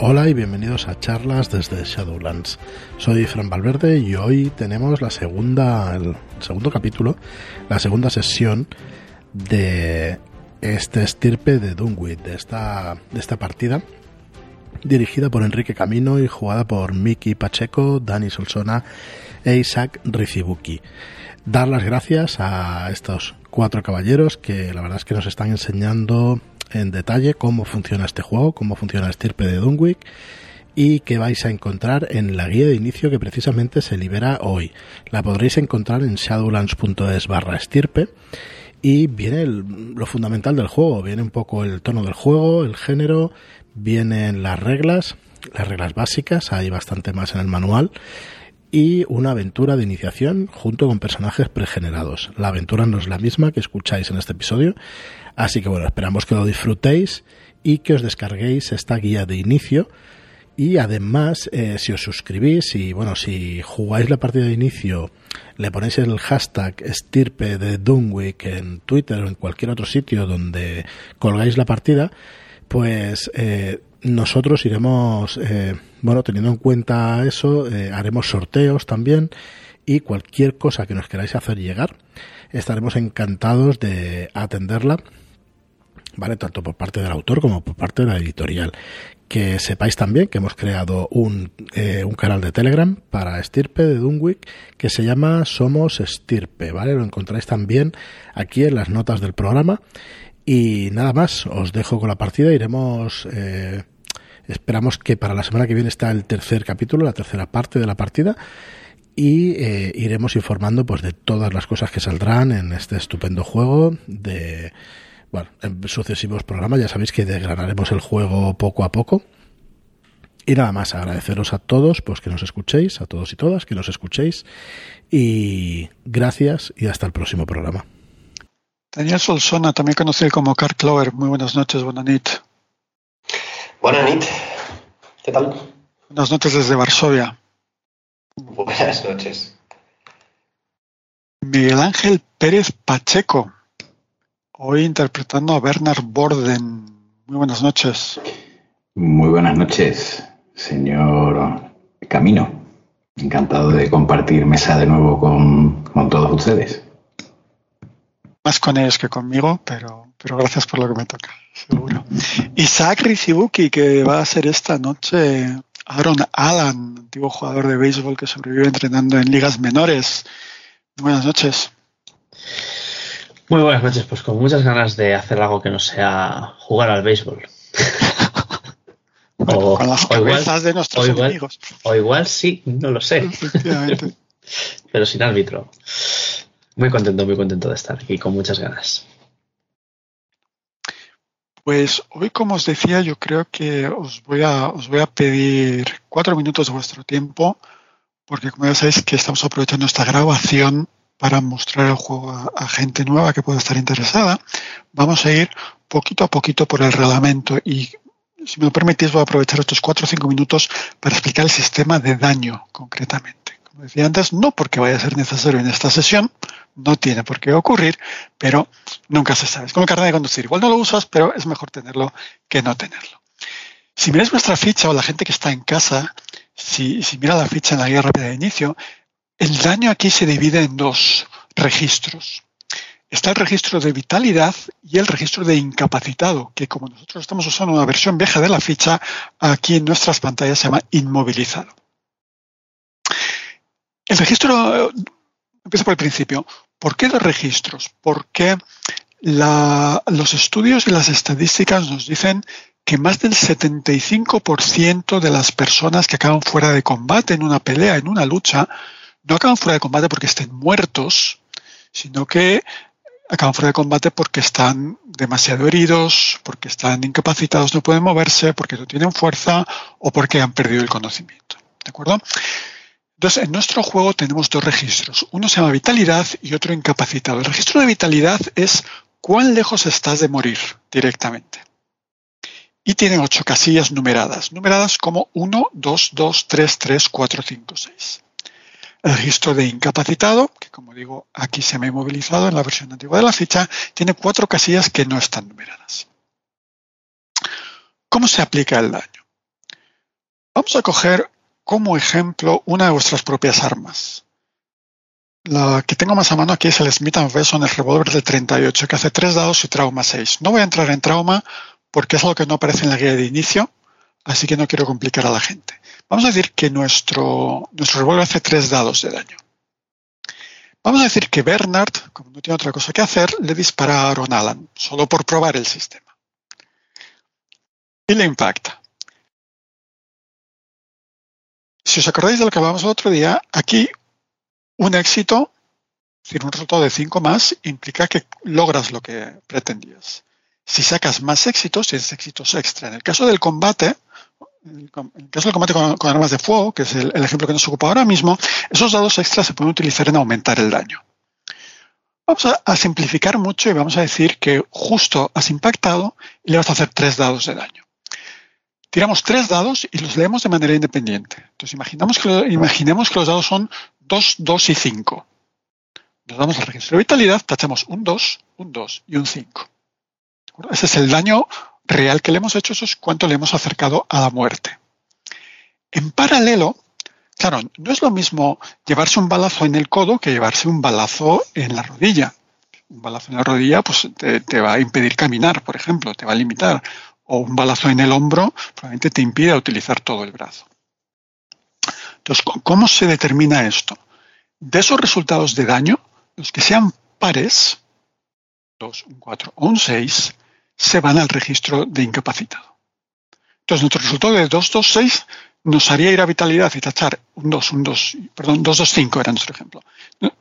Hola y bienvenidos a charlas desde Shadowlands. Soy Fran Valverde y hoy tenemos la segunda, el segundo capítulo, la segunda sesión de este estirpe de Dunwich, de esta, de esta partida, dirigida por Enrique Camino y jugada por Miki Pacheco, Dani Solsona e Isaac Rizibuki. Dar las gracias a estos cuatro caballeros que la verdad es que nos están enseñando en detalle cómo funciona este juego, cómo funciona el estirpe de Dunwich y que vais a encontrar en la guía de inicio que precisamente se libera hoy. La podréis encontrar en shadowlands.es barra estirpe y viene lo fundamental del juego, viene un poco el tono del juego, el género, vienen las reglas, las reglas básicas, hay bastante más en el manual y una aventura de iniciación junto con personajes pregenerados. La aventura no es la misma que escucháis en este episodio, así que bueno, esperamos que lo disfrutéis y que os descarguéis esta guía de inicio. Y además, eh, si os suscribís y bueno, si jugáis la partida de inicio, le ponéis el hashtag estirpe de Dunwick en Twitter o en cualquier otro sitio donde colgáis la partida, pues eh, nosotros iremos, eh, bueno, teniendo en cuenta eso, eh, haremos sorteos también y cualquier cosa que nos queráis hacer llegar, estaremos encantados de atenderla, ¿vale? Tanto por parte del autor como por parte de la editorial. Que sepáis también que hemos creado un, eh, un canal de Telegram para Estirpe de Dunwick que se llama Somos Estirpe, ¿vale? Lo encontráis también aquí en las notas del programa. Y nada más, os dejo con la partida, iremos... Eh, esperamos que para la semana que viene está el tercer capítulo, la tercera parte de la partida y eh, iremos informando pues de todas las cosas que saldrán en este estupendo juego de bueno en sucesivos programas ya sabéis que desgranaremos el juego poco a poco y nada más agradeceros a todos pues que nos escuchéis a todos y todas que nos escuchéis y gracias y hasta el próximo programa Daniel Solsona, también conocido como Carl Clover. Muy buenas noches, buenas noches. Buenas noches. ¿Qué tal? Buenas noches desde Varsovia. Buenas noches. Miguel Ángel Pérez Pacheco, hoy interpretando a Bernard Borden. Muy buenas noches. Muy buenas noches, señor Camino. Encantado de compartir mesa de nuevo con, con todos ustedes más con ellos que conmigo, pero, pero gracias por lo que me toca, seguro. Isaac Rizibuki, que va a ser esta noche Aaron Allen, antiguo jugador de béisbol que sobrevive entrenando en ligas menores. Buenas noches. Muy buenas noches, pues con muchas ganas de hacer algo que no sea jugar al béisbol. o, con las cabezas de nuestros o igual, amigos. O igual sí, no lo sé. Pero sin árbitro. Muy contento, muy contento de estar aquí, con muchas ganas. Pues hoy, como os decía, yo creo que os voy a, os voy a pedir cuatro minutos de vuestro tiempo, porque como ya sabéis que estamos aprovechando esta grabación para mostrar el juego a, gente nueva que pueda estar interesada. Vamos a ir poquito a poquito por el reglamento y si me lo permitís voy a aprovechar estos cuatro o cinco minutos para explicar el sistema de daño concretamente. Como decía antes, no porque vaya a ser necesario en esta sesión, no tiene por qué ocurrir, pero nunca se sabe. Es como el carnet de conducir. Igual no lo usas, pero es mejor tenerlo que no tenerlo. Si miráis vuestra ficha o la gente que está en casa, si, si mira la ficha en la guía rápida de inicio, el daño aquí se divide en dos registros. Está el registro de vitalidad y el registro de incapacitado, que como nosotros estamos usando una versión vieja de la ficha, aquí en nuestras pantallas se llama inmovilizado. El registro, empiezo por el principio. ¿Por qué de registros? Porque los estudios y las estadísticas nos dicen que más del 75% de las personas que acaban fuera de combate en una pelea, en una lucha, no acaban fuera de combate porque estén muertos, sino que acaban fuera de combate porque están demasiado heridos, porque están incapacitados, no pueden moverse, porque no tienen fuerza o porque han perdido el conocimiento. ¿De acuerdo? Entonces, en nuestro juego tenemos dos registros. Uno se llama vitalidad y otro incapacitado. El registro de vitalidad es cuán lejos estás de morir directamente. Y tiene ocho casillas numeradas, numeradas como 1, 2, 2, 3, 3, 4, 5, 6. Registro de incapacitado, que como digo, aquí se me ha inmovilizado en la versión antigua de la ficha, tiene cuatro casillas que no están numeradas. ¿Cómo se aplica el daño? Vamos a coger como ejemplo una de vuestras propias armas. La que tengo más a mano aquí es el Smith Wesson, el revólver de 38, que hace 3 dados y trauma 6. No voy a entrar en trauma porque es algo que no aparece en la guía de inicio, así que no quiero complicar a la gente. Vamos a decir que nuestro, nuestro revólver hace 3 dados de daño. Vamos a decir que Bernard, como no tiene otra cosa que hacer, le dispara a Aaron Allen, solo por probar el sistema. Y le impacta. Si os acordáis de lo que hablamos el otro día, aquí un éxito, es decir, un resultado de 5 más, implica que logras lo que pretendías. Si sacas más éxitos, tienes éxitos extra. En el caso del combate, el caso del combate con, armas de fuego, que es el, ejemplo que nos ocupa ahora mismo, esos dados extras se pueden utilizar en aumentar el daño. Vamos a, simplificar mucho y vamos a decir que justo has impactado y le vas a hacer tres dados de daño. Tiramos tres dados y los leemos de manera independiente. Entonces imaginemos que los dados son 2, 2 y 5. Nos damos al registro de vitalidad, tachamos un 2, un 2 y un 5. Ese es el daño real que le hemos hecho, eso es cuánto le hemos acercado a la muerte. En paralelo, claro, no es lo mismo llevarse un balazo en el codo que llevarse un balazo en la rodilla. Un balazo en la rodilla pues, te, va a impedir caminar, por ejemplo, te va a limitar. O un balazo en el hombro probablemente te impide utilizar todo el brazo. Entonces, ¿cómo se determina esto? De esos resultados de daño, los que sean pares, 2, un 4 o un 6, se van al registro de incapacitado. Entonces, nuestro resultado de 226 nos haría ir a vitalidad y tachar un 2, un 2, perdón, 225 era nuestro ejemplo.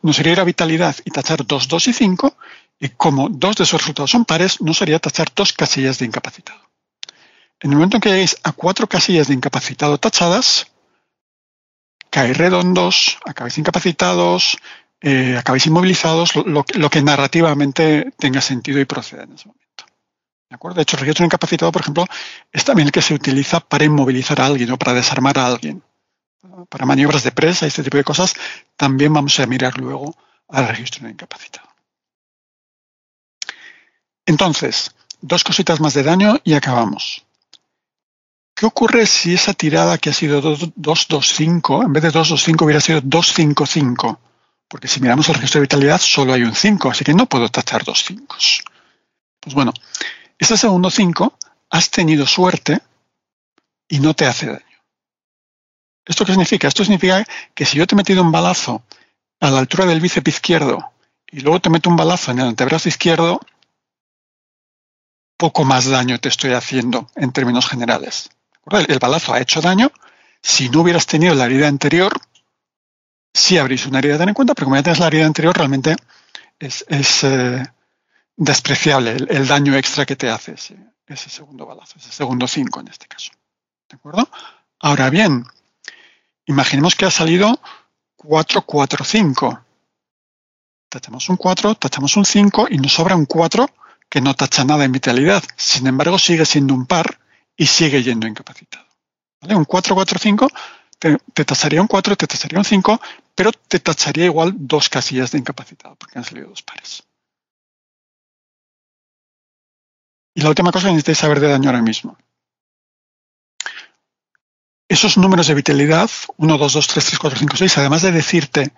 Nos haría ir a vitalidad y tachar 2, 2 y 5, y como dos de esos resultados son pares, nos haría tachar dos casillas de incapacitado. En el momento en que lleguéis a cuatro casillas de incapacitado tachadas, caéis redondos, acabáis incapacitados, eh, acabáis inmovilizados, lo, lo, que narrativamente tenga sentido y proceda en ese momento. ¿De hecho, el registro incapacitado, por ejemplo, es también el que se utiliza para inmovilizar a alguien o para desarmar a alguien. Para maniobras de presa y este tipo de cosas, también vamos a mirar luego al registro incapacitado. Entonces, dos cositas más de daño y acabamos. ¿Qué ocurre si esa tirada que ha sido 225, en vez de 225 hubiera sido 255? Porque si miramos el registro de vitalidad solo hay un 5, así que no puedo tachar dos 5. Pues bueno, ese segundo 5 has tenido suerte y no te hace daño. ¿Esto qué significa? Esto significa que si yo te he metido un balazo a la altura del bíceps izquierdo y luego te meto un balazo en el antebrazo izquierdo, poco más daño te estoy haciendo en términos generales. El balazo ha hecho daño. Si no hubieras tenido la herida anterior, sí habréis una herida a tener en cuenta, pero como ya tienes la herida anterior, realmente es, eh, despreciable el, daño extra que te hace ese, segundo balazo, ese segundo 5 en este caso. ¿De acuerdo? Ahora bien, imaginemos que ha salido 4, 4, 5. Tachamos un 4, tachamos un 5 y nos sobra un 4 que no tacha nada en vitalidad. Sin embargo, sigue siendo un par y sigue yendo incapacitado. ¿Vale? Un 4, 4, 5 te, te, tacharía un 4, te tacharía un 5, pero te tacharía igual dos casillas de incapacitado porque han salido dos pares. Y la última cosa que necesitáis saber de daño ahora mismo. Esos números de vitalidad, 1, 2, 2, 3, 3, 4, 5, 6, además de decirte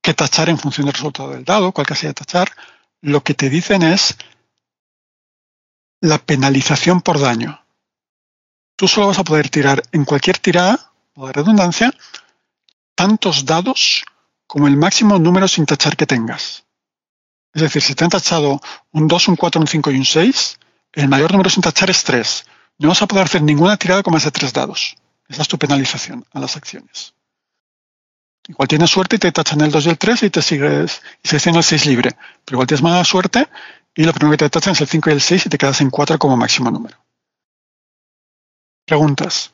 qué tachar en función del resultado del dado, cuál casilla de tachar, lo que te dicen es la penalización por daño. Tú solo vas a poder tirar en cualquier tirada, o de redundancia, tantos dados como el máximo número sin tachar que tengas. Es decir, si te han tachado un 2, un 4, un 5 y un 6, el mayor número sin tachar es 3. No vas a poder hacer ninguna tirada con más de 3 dados. Esa es tu penalización a las acciones. Igual tienes suerte y te tachan el 2 y el 3 y te sigues, y sigues teniendo el 6 libre. Pero igual tienes mala suerte y lo primero que te tachan es el 5 y el 6 y te quedas en 4 como máximo número. Preguntas.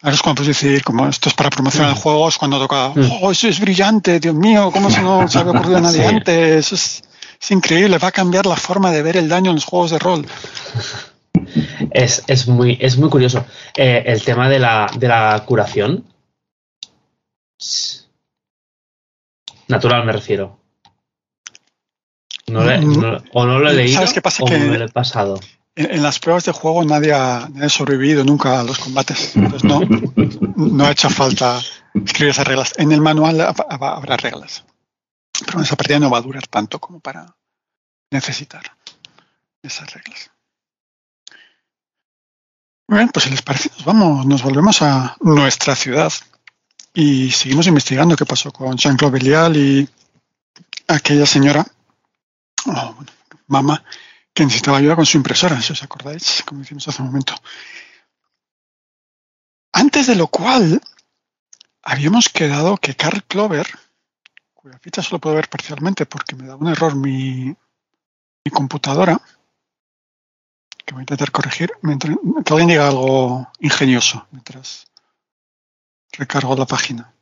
Ahora es cuando puedes decir, como esto es para promocionar el juego, es cuando toca, oh, eso es brillante, Dios mío, ¿cómo se no se había ocurrido a nadie antes? Es, es increíble, va a cambiar la forma de ver el daño en los juegos de rol. Es, muy, es muy curioso. Eh, el tema de la, de la curación. Natural me refiero. Mm. o no lo he leído ¿Sabes qué pasa? o que no lo he pasado. en, las pruebas de juego nadie ha, sobrevivido nunca a los combates. Entonces no, no ha hecho falta escribir esas reglas. En el manual habrá reglas. Pero esa partida no va a durar tanto como para necesitar esas reglas. Muy bien, pues si les parece, nos vamos, nos volvemos a nuestra ciudad y seguimos investigando qué pasó con Jean-Claude Belial y aquella señora, oh, mamá, que necesitaba ayuda con su impresora, si os acordáis, como hicimos hace un momento. Antes de lo cual, habíamos quedado que Carl Clover, cuya ficha solo puedo ver parcialmente porque me da un error mi, mi computadora, que voy a intentar corregir, mientras, que alguien diga algo ingenioso mientras recargo la página.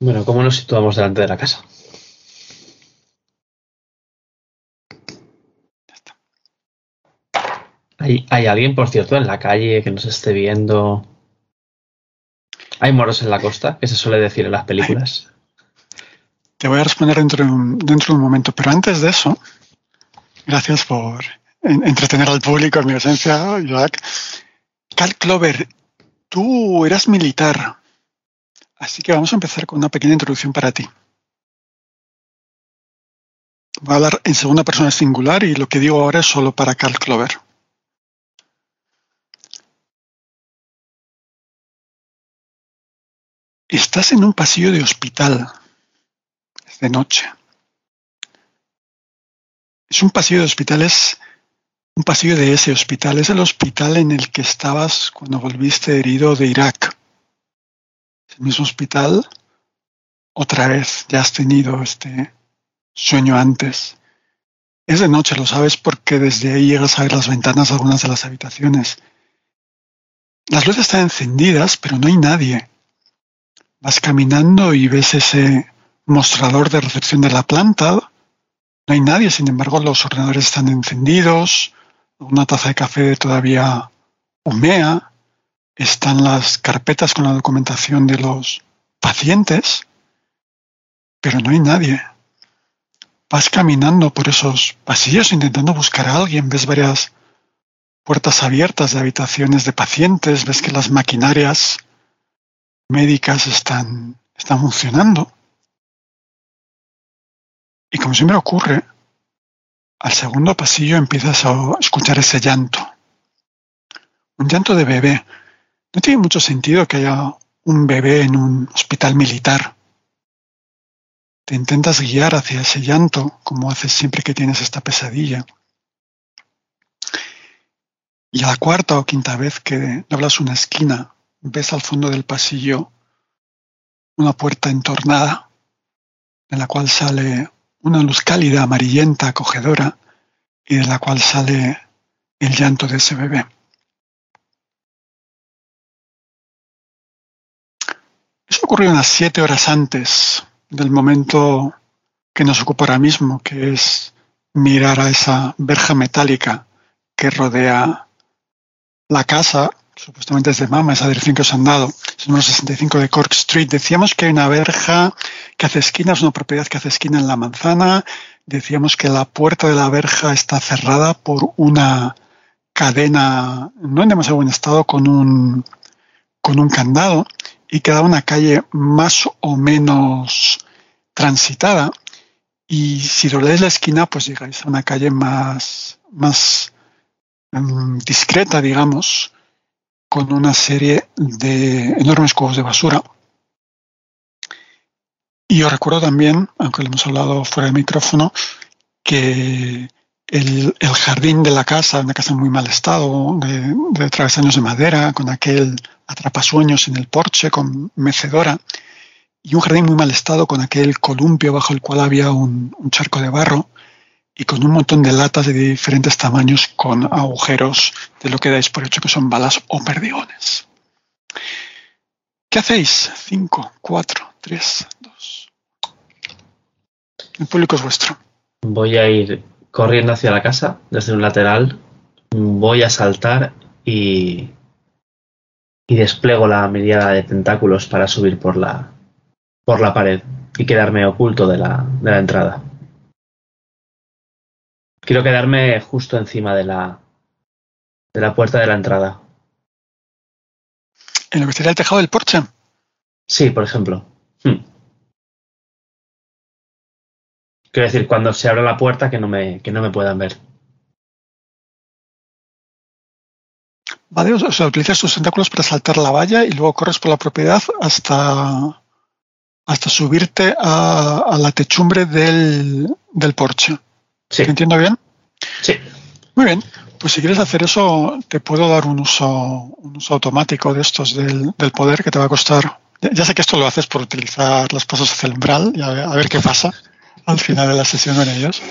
Bueno, ¿cómo nos situamos delante de la casa? ¿Hay, ¿Hay alguien, por cierto, en la calle que nos esté viendo? ¿Hay moros en la costa? Que se suele decir en las películas. Te voy a responder dentro de un, dentro de un momento, pero antes de eso, gracias por entretener al público en mi ausencia, Jack. Cal Clover, tú eras militar, así que vamos a empezar con una pequeña introducción para ti. Voy a hablar en segunda persona singular y lo que digo ahora es solo para Cal Clover. Estás en un pasillo de hospital. Es de noche. Es un pasillo de hospital, es un pasillo de ese hospital. Es el hospital en el que estabas cuando volviste herido de Irak. El mismo hospital. Otra vez, ya has tenido este sueño antes. Es de noche, lo sabes porque desde ahí llegas a ver las ventanas de algunas de las habitaciones. Las luces están encendidas, pero no hay nadie. Vas caminando y ves ese mostrador de recepción de la planta. No hay nadie, sin embargo, los ordenadores están encendidos, una taza de café todavía humea, están las carpetas con la documentación de los pacientes, pero no hay nadie. Vas caminando por esos pasillos intentando buscar a alguien, ves varias puertas abiertas de habitaciones de pacientes, ves que las maquinarias médicas están, están funcionando. Y como siempre ocurre, al segundo pasillo empiezas a escuchar ese llanto. Un llanto de bebé. No tiene mucho sentido que haya un bebé en un hospital militar. Te intentas guiar hacia ese llanto, como haces siempre que tienes esta pesadilla. Y a la cuarta o quinta vez que doblas una esquina ves al fondo del pasillo una puerta entornada, de la cual sale una luz cálida, amarillenta, acogedora, y de la cual sale el llanto de ese bebé. Eso ocurrió unas siete horas antes del momento que nos ocupa ahora mismo, que es mirar a esa verja metálica que rodea la casa supuestamente es de Mama, esa dirección que os han dado, es el número 65 de Cork Street. Decíamos que hay una verja que hace esquina, es una propiedad que hace esquina en la manzana. Decíamos que la puerta de la verja está cerrada por una cadena, no en demasiado buen estado, con un, con un candado y queda una calle más o menos transitada. Y si dobláis la esquina, pues llegáis a una calle más, más mm, discreta, digamos, con una serie de enormes cubos de basura. Y yo recuerdo también, aunque lo hemos hablado fuera de micrófono, que el, jardín de la casa, una casa en muy mal estado, de travesaños de madera, con aquel atrapasueños en el porche, con mecedora, y un jardín muy mal estado, con aquel columpio bajo el cual había un charco de barro, y con un montón de latas de diferentes tamaños con agujeros de lo que dais por hecho que son balas o perdigones. ¿Qué hacéis? 5, 4, 3, 2. El público es vuestro. Voy a ir corriendo hacia la casa desde un lateral. Voy a saltar y, y despliego la mirada de tentáculos para subir por la, por la pared y quedarme oculto de la, de la entrada. Quiero quedarme justo encima de la de la puerta de la entrada. En lo que sería el tejado del porche. Sí, por ejemplo. Hmm. Quiero decir, cuando se abra la puerta que no me, que no me puedan ver. Vale, o sea, utilizas tus tentáculos para saltar la valla y luego corres por la propiedad hasta, hasta subirte a, a la techumbre del, del porche. Sí, ¿Te entiendo bien? sí. Muy bien. Pues si quieres hacer eso, te puedo dar un uso, un uso automático de estos del, del poder que te va a costar. Ya, ya sé que esto lo haces por utilizar los pasos hacia el umbral y a ver, a ver qué pasa al final de la sesión con ellos.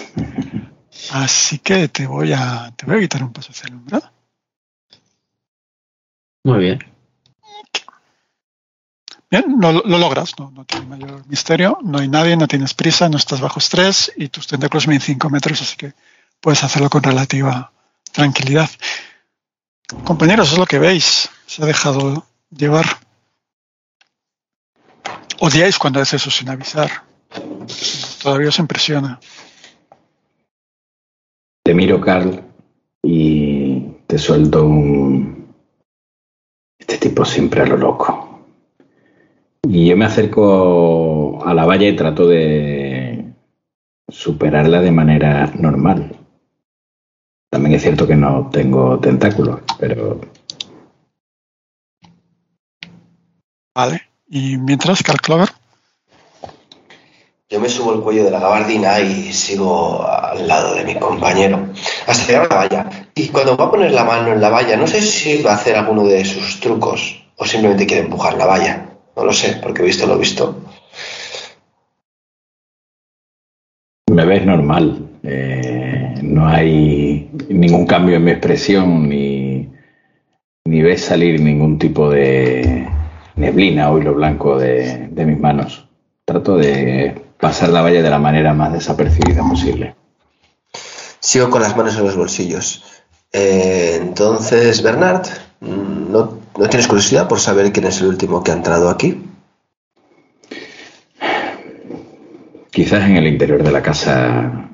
Así que te voy a, te voy a quitar un paso hacia el umbral. Muy bien. Bien, lo, lo logras, no, tiene mayor misterio, no hay nadie, no tienes prisa, no estás bajo estrés y tus tentáculos miden 5 metros, así que puedes hacerlo con relativa tranquilidad. Compañeros, es lo que veis, se ha dejado llevar. Odiáis cuando hace eso sin avisar. Todavía os impresiona. Te miro, Carl, y te suelto un... Este tipo siempre a lo loco. Y yo me acerco a la valla y trato de superarla de manera normal. También es cierto que no tengo tentáculos, pero Vale. Y mientras, Carl Clover, Yo me subo el cuello de la gabardina y sigo al lado de mi compañero hasta llegar a la valla. Y cuando va a poner la mano en la valla, no sé si va a hacer alguno de sus trucos o simplemente quiere empujar la valla. No lo sé, porque he visto lo visto. me ves normal. Eh, no hay ningún cambio en mi expresión ni, ni ves salir ningún tipo de neblina o hilo blanco de, de mis manos. Trato de pasar la valla de la manera más desapercibida posible. Sigo con las manos en los bolsillos. Eh, entonces, Bernard, mm, ¿no, ¿no tienes curiosidad por saber quién es el último que ha entrado aquí? Quizás en el interior de la casa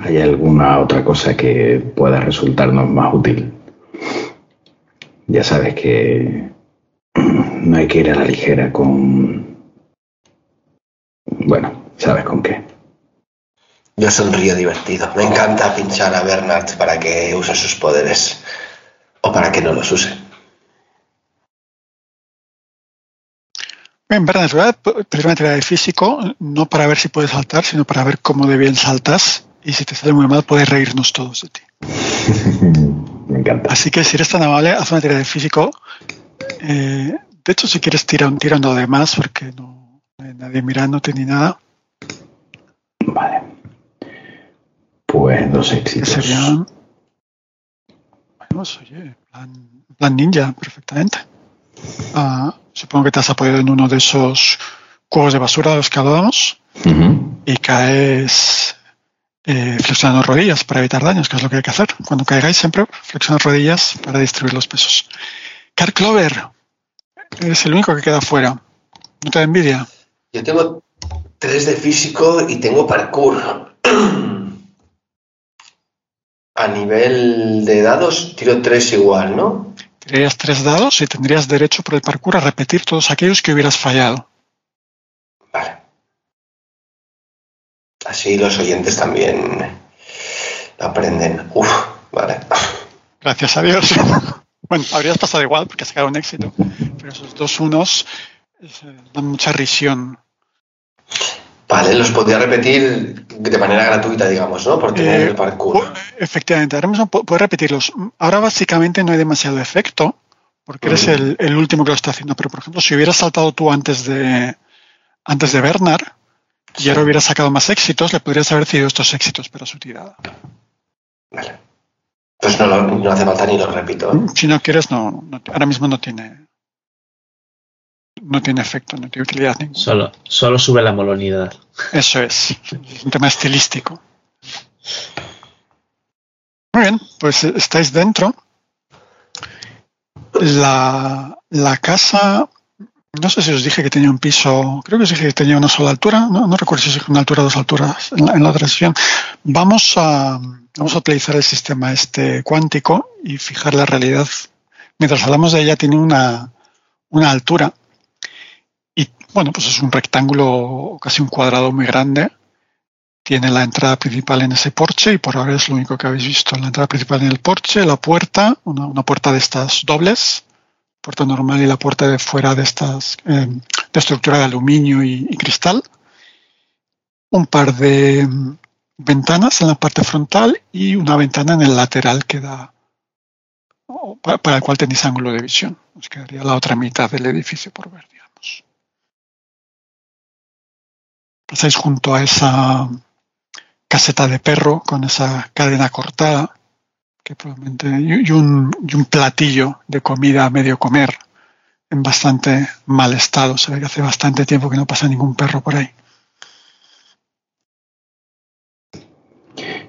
haya alguna otra cosa que pueda resultarnos más útil. Ya sabes que no hay que ir a la ligera con... Bueno, sabes con qué. Yo sonrío divertido. Me encanta pinchar a Bernard para que use sus poderes. O para que no los use. Bien, Bernard, te voy a pedir una tirada de físico, no para ver si puedes saltar, sino para ver cómo de bien saltas. Y si te sale muy mal, puedes reírnos todos de ti. Me encanta. Así que si eres tan amable, haz una tirada de físico. Eh, de hecho, si quieres, tira un tira uno de más, porque no, hay nadie mirándote ni nada. Vale. Pues dos éxitos. serían. Bueno, pues, oye, en plan, en plan ninja, perfectamente. Ah, supongo que te has apoyado en uno de esos cubos de basura de los que hablábamos y caes eh, flexionando rodillas para evitar daños, que es lo que hay que hacer. Cuando caigáis, siempre flexionad rodillas para distribuir los pesos. Carl Clover, eres el único que queda fuera. ¿No te da envidia? Yo tengo 3 de físico y tengo parkour. A nivel de dados, tiro 3 igual, ¿no? Tirarías tres dados y tendrías derecho por el parkour a repetir todos aquellos que hubieras fallado. Vale. Así los oyentes también aprenden. Uf, vale. Gracias a Dios. bueno, habrías pasado igual porque has sacado un éxito. Pero esos dos unos eh, dan mucha risión. Vale, los podría repetir de manera gratuita, digamos, ¿no? Por tener Eh, el parkour. efectivamente, ahora mismo pu- puedes repetirlos. Ahora básicamente no hay demasiado efecto porque eres Mm. el, el último que lo está haciendo. Pero por ejemplo, si hubieras saltado tú antes de antes de Bernard y ahora hubieras sacado más éxitos, le podrías haber cedido estos éxitos para su tirada. Vale. Pues no, lo- no hace falta ni lo repito. ¿eh? Si no quieres, no, no- ahora mismo no tiene no tiene efecto, no tiene utilidad ninguna. Solo, solo sube la molonidad. Eso es, es un tema estilístico. Muy bien, pues eh, estáis dentro. La, la casa No sé si os dije que tenía un piso, creo que os dije que tenía una sola altura, no, no recuerdo si os dije una altura o dos alturas en la, en la otra sesión. Vamos a, vamos a utilizar el sistema este cuántico y fijar la realidad. Mientras hablamos de ella, tiene una, una altura bueno, pues es un rectángulo, casi un cuadrado muy grande. Tiene la entrada principal en ese porche y por ahora es lo único que habéis visto. La entrada principal en el porche, la puerta, una, puerta de estas dobles puerta normal y la puerta de fuera de estas eh, de estructura de aluminio y, cristal. Un par de mm, ventanas en la parte frontal y una ventana en el lateral que da para, para el cual tenéis ángulo de visión. Os quedaría la otra mitad del edificio por ver, Pasáis junto a esa caseta de perro con esa cadena cortada que probablemente y un, y un platillo de comida a medio comer en bastante mal estado. Se ve que hace bastante tiempo que no pasa ningún perro por ahí.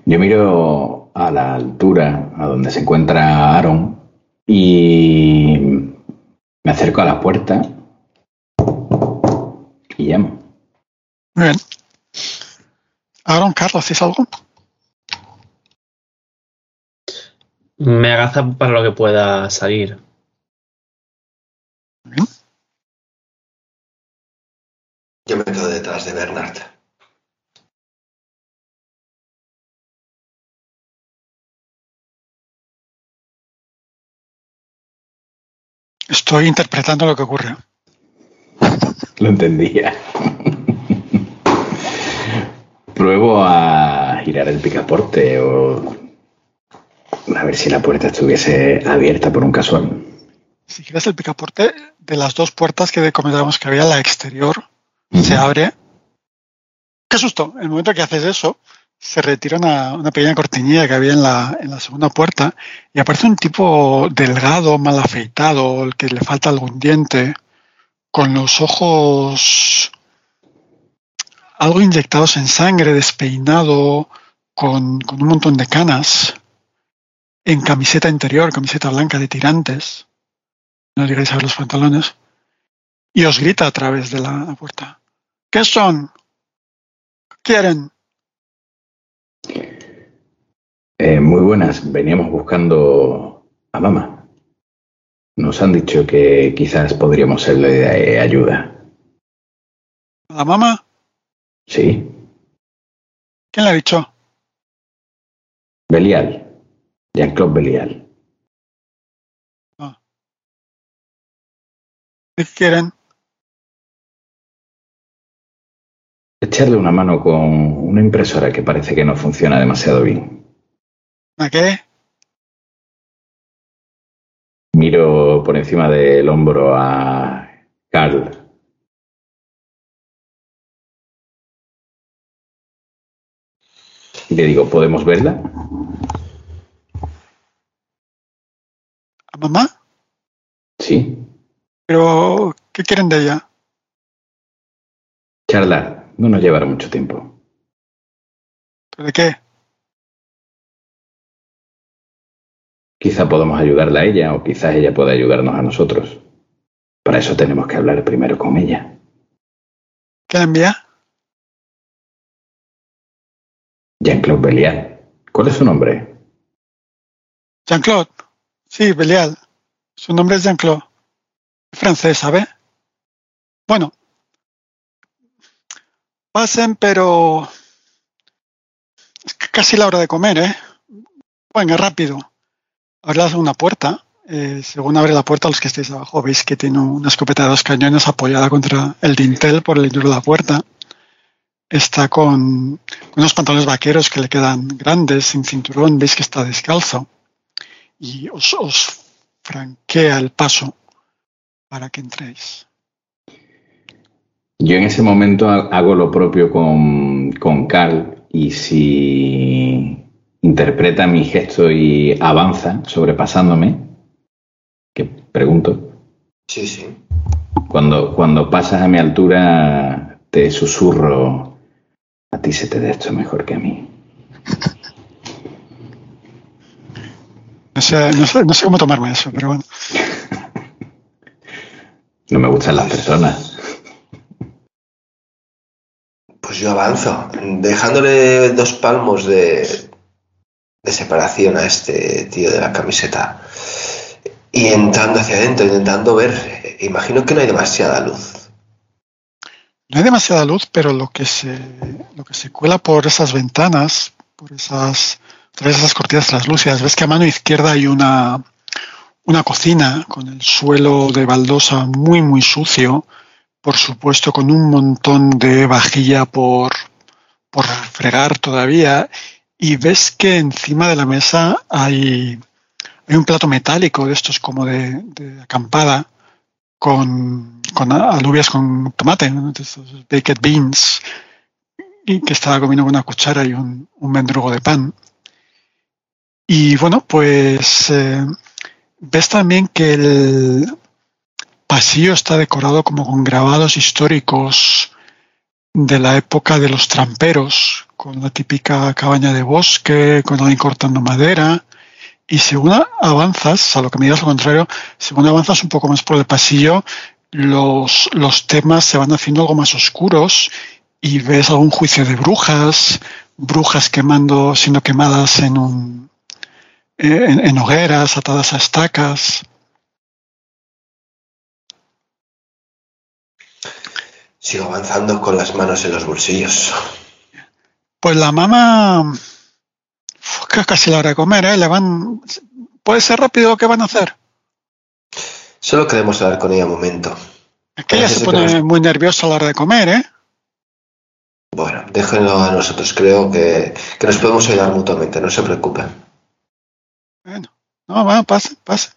Yo miro a la altura a donde se encuentra Aaron y me acerco a la puerta y llamo. Muy bien. Aaron, Carlos, ¿hacéis algo? Me agaza para lo que pueda salir. Bien. Yo me quedo detrás de Bernard. Estoy interpretando lo que ocurre. Lo entendía. Pruebo a girar el picaporte o a ver si la puerta estuviese abierta por un casual. Si giras el picaporte, de las dos puertas que comentábamos que había, la exterior uh -huh. se abre. ¡Qué susto! En el momento que haces eso, se retira una, una, pequeña cortinilla que había en la, en la segunda puerta y aparece un tipo delgado, mal afeitado, el que le falta algún diente, con los ojos algo inyectados en sangre, despeinado, con, con un montón de canas, en camiseta interior, camiseta blanca de tirantes. No llegáis a ver los pantalones. Y os grita a través de la puerta. ¿Qué son? ¿Qué quieren? Eh, muy buenas. Veníamos buscando a mamá. Nos han dicho que quizás podríamos serle de ayuda. ¿A la mamá? Sí. ¿Quién le ha dicho? Belial. Jean-Claude Belial. Ah. ¿Qué quieren? Echarle una mano con una impresora que parece que no funciona demasiado bien. ¿A qué? Miro por encima del hombro a Carl. Le digo, ¿podemos verla? ¿A mamá? Sí. ¿Pero qué quieren de ella? Charlar. No nos llevará mucho tiempo. ¿Pero de qué? Quizá podamos ayudarla a ella o quizás ella pueda ayudarnos a nosotros. Para eso tenemos que hablar primero con ella. ¿Qué envía? Jean-Claude Belial. ¿Cuál es su nombre? Jean-Claude. Sí, Belial. Su nombre es Jean-Claude. Francés, ¿sabe? Bueno. Pasen, pero... Es casi la hora de comer, ¿eh? Venga, rápido. Abrid una puerta. Eh, según abre la puerta, los que estéis abajo veis que tiene una escopeta de dos cañones apoyada contra el dintel por el interior de la puerta. Está con unos pantalones vaqueros que le quedan grandes, sin cinturón. Veis que está descalzo. Y os, os franquea el paso para que entréis. Yo en ese momento hago lo propio con, con Carl y si interpreta mi gesto y avanza sobrepasándome, que pregunto. Sí, sí. Cuando, cuando pasas a mi altura te susurro, a ti se te da esto mejor que a mí. No sé, no sé, no sé cómo tomarme eso, pero bueno. No me gustan las personas. Pues yo avanzo, dejándole dos palmos de, de separación a este tío de la camiseta y entrando hacia adentro, intentando ver. Imagino que no hay demasiada luz. No hay demasiada luz, pero lo que se, lo que se cuela por esas ventanas, por esas, por esas cortinas translúcidas, ves que a mano izquierda hay una, una cocina con el suelo de baldosa muy, muy sucio, por supuesto con un montón de vajilla por, por fregar todavía, y ves que encima de la mesa hay, hay un plato metálico de estos como de acampada con, con, alubias con tomate, ¿no? baked beans, y que estaba comiendo con una cuchara y un, un mendrugo de pan. Y bueno, pues eh, ves también que el pasillo está decorado como con grabados históricos de la época de los tramperos, con la típica cabaña de bosque, con alguien cortando madera. Y según avanzas, a lo que me digas lo contrario, según avanzas un poco más por el pasillo, los, los temas se van haciendo algo más oscuros y ves algún juicio de brujas, brujas quemando, siendo quemadas en un, en, en hogueras, atadas a estacas. Sigo avanzando con las manos en los bolsillos. Pues la mamá casi la hora de comer, ¿eh? Le van... ¿Puede ser rápido lo que van a hacer? Solo queremos hablar con ella un momento. Es que ella se pone nos... muy nerviosa a la hora de comer, ¿eh? Bueno, déjenlo a nosotros. Creo que, que nos podemos ayudar mutuamente, no se preocupen. Bueno, no, va, pase, pase.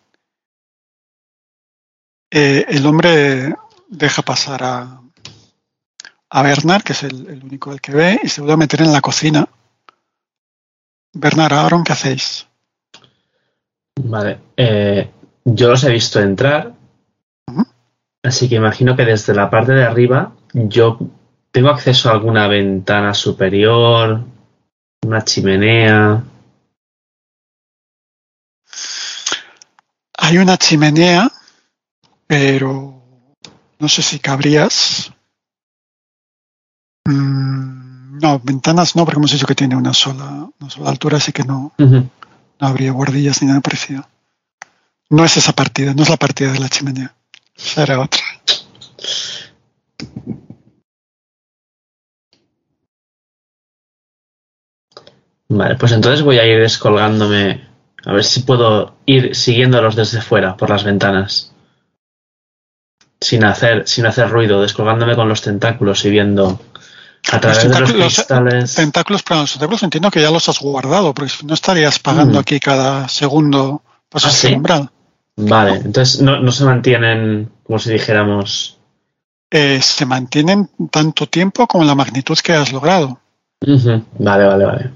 Eh, el hombre deja pasar a, a Bernard, que es el, el, único el que ve, y se vuelve a meter en la cocina. Bernard, Aaron, ¿qué hacéis? Vale, eh, yo los he visto entrar, así que imagino que desde la parte de arriba yo tengo acceso a alguna ventana superior, una chimenea. Hay una chimenea, pero no sé si cabrías. Mm, no, ventanas no, porque hemos dicho que tiene una sola, una sola altura, así que no, uh -huh. no habría guardillas ni nada parecido. No es esa partida, no es la partida de la chimenea. Esa era otra. Vale, pues entonces voy a ir descolgándome. A ver si puedo ir siguiéndolos desde fuera, por las ventanas. Sin hacer, sin hacer ruido, descolgándome con los tentáculos y viendo a través los de los cristales. Tentáculos, pero los tentáculos entiendo que ya los has guardado, porque no estarías pagando mm. aquí cada segundo pasas ¿Ah, sí? umbral. Vale, entonces no, no, se mantienen, como si dijéramos. Eh, se mantienen tanto tiempo como la magnitud que has logrado. Uh -huh. Vale, vale, vale.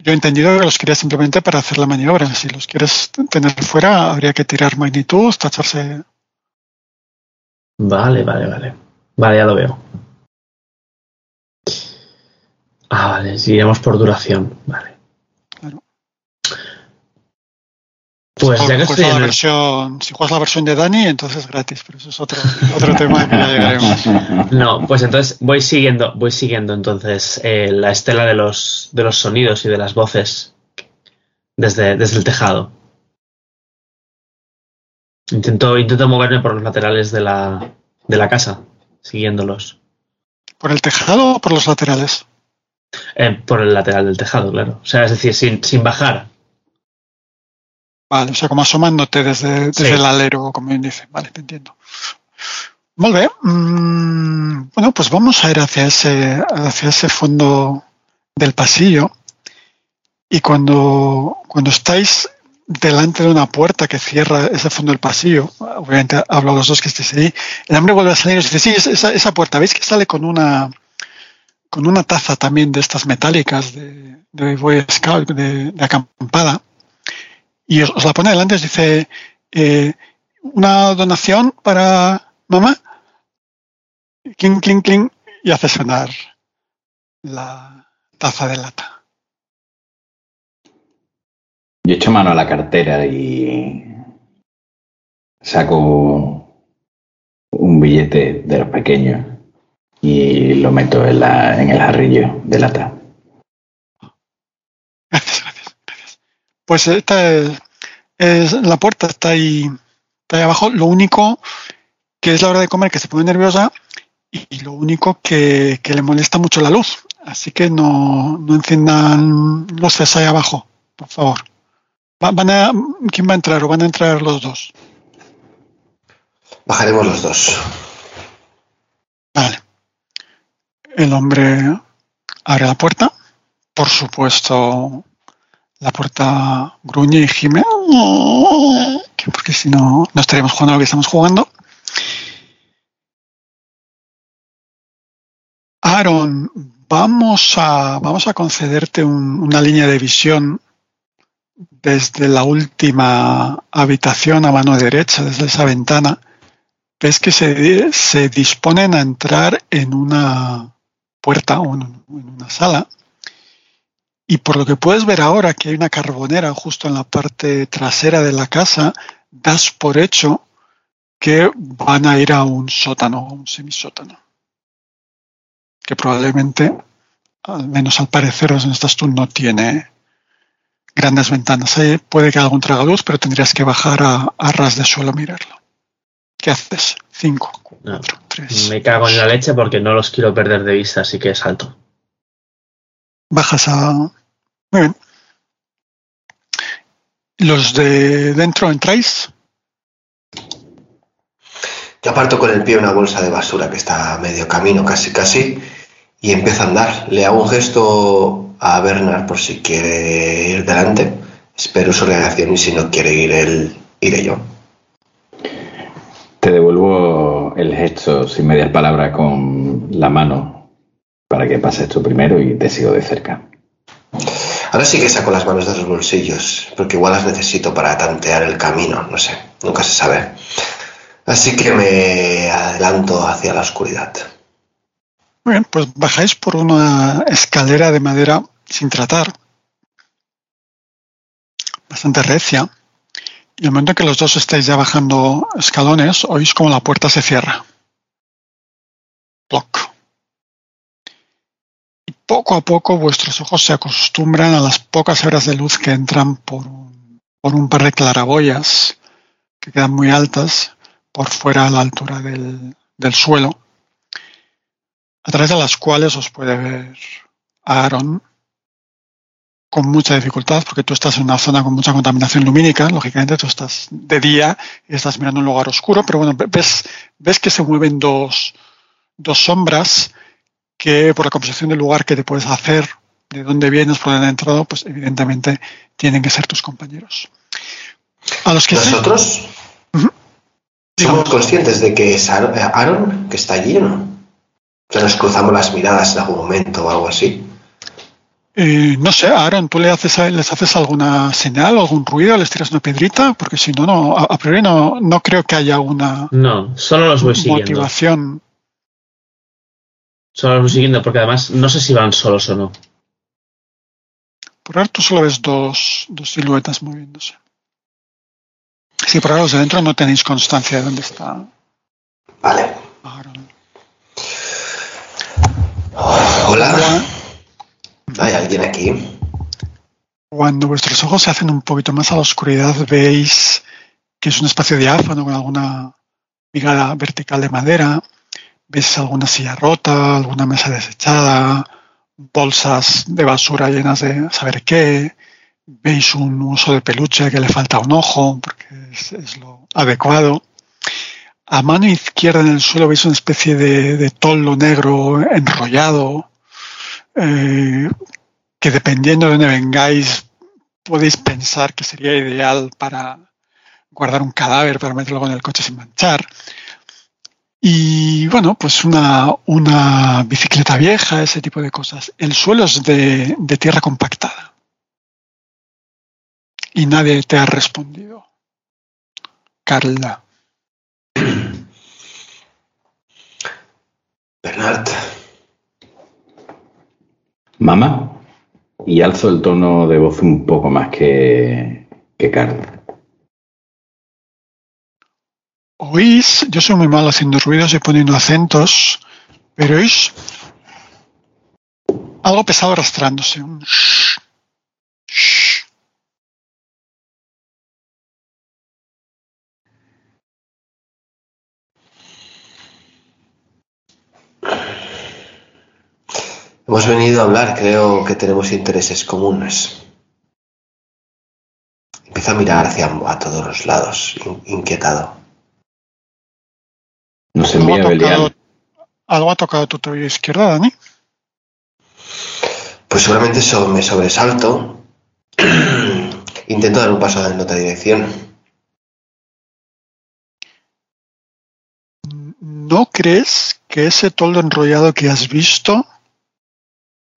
Yo he entendido que los querías simplemente para hacer la maniobra. Si los quieres tener fuera, habría que tirar magnitud, tacharse. Vale, vale, vale. Vale, ya lo veo. Ah, vale, seguiremos por duración. Vale. Pues ya que estoy la en el... versión, si juegas la versión de Dani, entonces es gratis, pero eso es otro, otro tema que ya llegaremos. No, pues entonces voy siguiendo, voy siguiendo entonces eh, la estela de los, de los sonidos y de las voces desde, desde el tejado. Intento, intento moverme por los laterales de la, de la casa, siguiéndolos. ¿Por el tejado o por los laterales? Eh, por el lateral del tejado, claro. O sea, es decir, sin, sin bajar. Vale, o sea, como asomándote desde, desde sí. el alero, como bien dice. Vale, te entiendo. Bien. Mm, bueno, pues vamos a ir hacia ese, hacia ese fondo del pasillo. Y cuando, cuando estáis delante de una puerta que cierra ese fondo del pasillo, obviamente hablo a los dos que estéis ahí, el hombre vuelve a salir y dice, sí, esa, esa puerta, ¿veis que sale con una, con una taza también de estas metálicas de, de Boy Scout, de, de acampada? Y os, la pone delante, os dice eh, una donación para mamá, clink, clink, clink, y hace sonar la taza de lata. Yo echo mano a la cartera y saco un billete de los pequeños y lo meto en, la, en el jarrillo de lata. Gracias, gracias, gracias. Pues esta es, es- la puerta está ahí, está ahí abajo. Lo único que es la hora de comer que se pone nerviosa y, lo único que, que le molesta mucho la luz. Así que no, no enciendan luces ahí abajo, por favor. Va- van a, ¿Quién va a entrar o van a entrar los dos? Bajaremos los dos. Vale. El hombre abre la puerta. Por supuesto, la puerta gruñe y gime. que Porque si no, no estaríamos jugando lo que estamos jugando. Aaron, vamos a, vamos a concederte un- una línea de visión desde la última habitación a mano derecha, desde esa ventana ves que se, se disponen a entrar en una puerta o en una sala. Y por lo que puedes ver ahora que hay una carbonera justo en la parte trasera de la casa, das por hecho que van a ir a un sótano, a un semisótano. Que probablemente, al menos al parecer, tú, no tiene grandes ventanas. Ahí puede que haya algún tragaluz, pero tendrías que bajar a, a ras de suelo a mirarlo. ¿Qué haces? Cinco, No, cuatro, tres. me cago en la leche porque no los quiero perder de vista, así que salto. Bajas a. Muy bien. Los de dentro entráis. Yo aparto con el pie una bolsa de basura que está a medio camino, casi casi, y empiezo a andar. Le hago un gesto a Bernard por si quiere ir delante. Espero su reacción y si no quiere ir él, iré yo. Te devuelvo el gesto sin medias palabras con la mano para que pases tú primero y te sigo de cerca. Ahora sí que saco las manos de los bolsillos, porque igual las necesito para tantear el camino, no sé, nunca se sabe. Así que me adelanto hacia la oscuridad. Muy bien, pues bajáis por una escalera de madera sin tratar. Bastante recia. Y el momento en que los dos estáis ya bajando escalones, oís como la puerta se cierra. Ploc. Poco a poco vuestros ojos se acostumbran a las pocas horas de luz que entran por un, par de claraboyas que quedan muy altas por fuera a la altura del, suelo, a través de las cuales os puede ver Aaron con mucha dificultad, porque tú estás en una zona con mucha contaminación lumínica, lógicamente tú estás de día y estás mirando un lugar oscuro, pero bueno, ves, ves que se mueven dos sombras que por la composición del lugar que te puedes hacer, de dónde vienes, por dónde has entrado, pues evidentemente tienen que ser tus compañeros. A los que sí- ¿Nosotros somos conscientes de que es Aaron, eh, Aaron que está allí o no? O sea, nos cruzamos las miradas en algún momento o algo así. Eh, no sé, Aaron, ¿tú le haces a- les haces alguna señal, algún ruido, les tiras una piedrita? Porque si no, no a, a priori no, no creo que haya una No, solo los voy siguiendo. motivación. Solo siguiendo porque además no sé si van solos o no. Por ahora tú solo ves dos, dos siluetas moviéndose. Sí, por ahora los de dentro no tenéis constancia de dónde está Vale. Aaron. Hola. ¿Hay alguien aquí? Cuando vuestros ojos se hacen un poquito más a la oscuridad, veis que es un espacio diáfano con alguna viga vertical de madera. Veis alguna silla rota, alguna mesa desechada, bolsas de basura llenas de saber qué. Veis un uso de peluche que le falta un ojo, porque es, es lo adecuado. A mano izquierda en el suelo veis una especie de, de toldo negro enrollado, eh, que dependiendo de dónde vengáis, podéis pensar que sería ideal para guardar un cadáver, para meterlo en el coche sin manchar. Y bueno, pues una, una bicicleta vieja, ese tipo de cosas. El suelo es de, tierra compactada. Y nadie te ha respondido. Carla. Bernard. Mamá. Y alzo el tono de voz un poco más que, que Carl. Oís, yo soy muy malo haciendo ruidos y poniendo acentos, pero oís algo pesado arrastrándose. Un shh, shh. Hemos venido a hablar, creo que tenemos intereses comunes. Empiezo a mirar hacia a todos los lados, in- inquietado. Nos Algo envía ha, Belial. tocado, algo ha tocado tu tobillo izquierda, Dani. Pues seguramente so- me sobresalto. Intento dar un paso en otra dirección. ¿No crees que ese toldo enrollado que has visto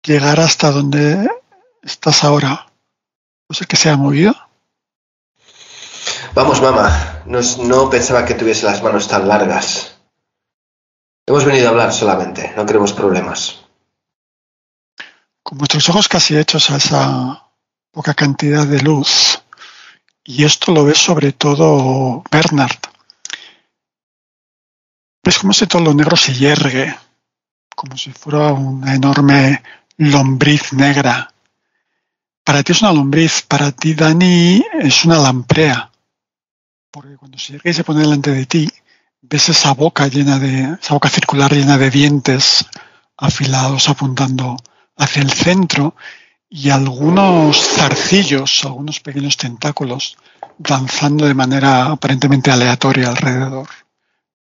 llegará hasta donde estás ahora? ¿No sé que se ha movido? Vamos, mamá. No, no pensaba que tuviese las manos tan largas. Hemos venido a hablar solamente. No queremos problemas. Con vuestros ojos casi hechos a esa poca cantidad de luz, y esto lo ves sobre todo Bernard. Ves cómo ese toldo negro se yergue, como si fuera una enorme lombriz negra. Para ti es una lombriz, para ti, Dani, es una lamprea. Porque cuando se yergue y se pone delante de ti, ves esa boca llena de, esa boca circular llena de dientes afilados apuntando hacia el centro y algunos zarcillos, algunos pequeños tentáculos danzando de manera aparentemente aleatoria alrededor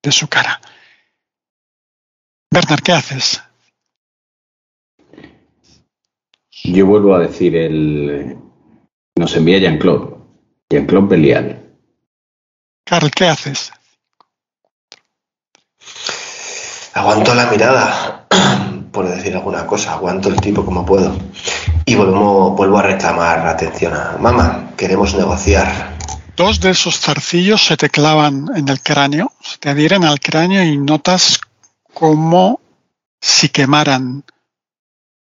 de su cara. Bernard, ¿qué haces? Yo vuelvo a decir el. Nos envía Jean-Claude. Jean-Claude Belial. Carl, ¿qué haces? Aguanto la mirada, por decir alguna cosa. Aguanto el tipo como puedo. Y vuelvo, a reclamar atención a mamá. Queremos negociar. Dos de esos zarcillos se te clavan en el cráneo, se te adhieren al cráneo y notas como si quemaran.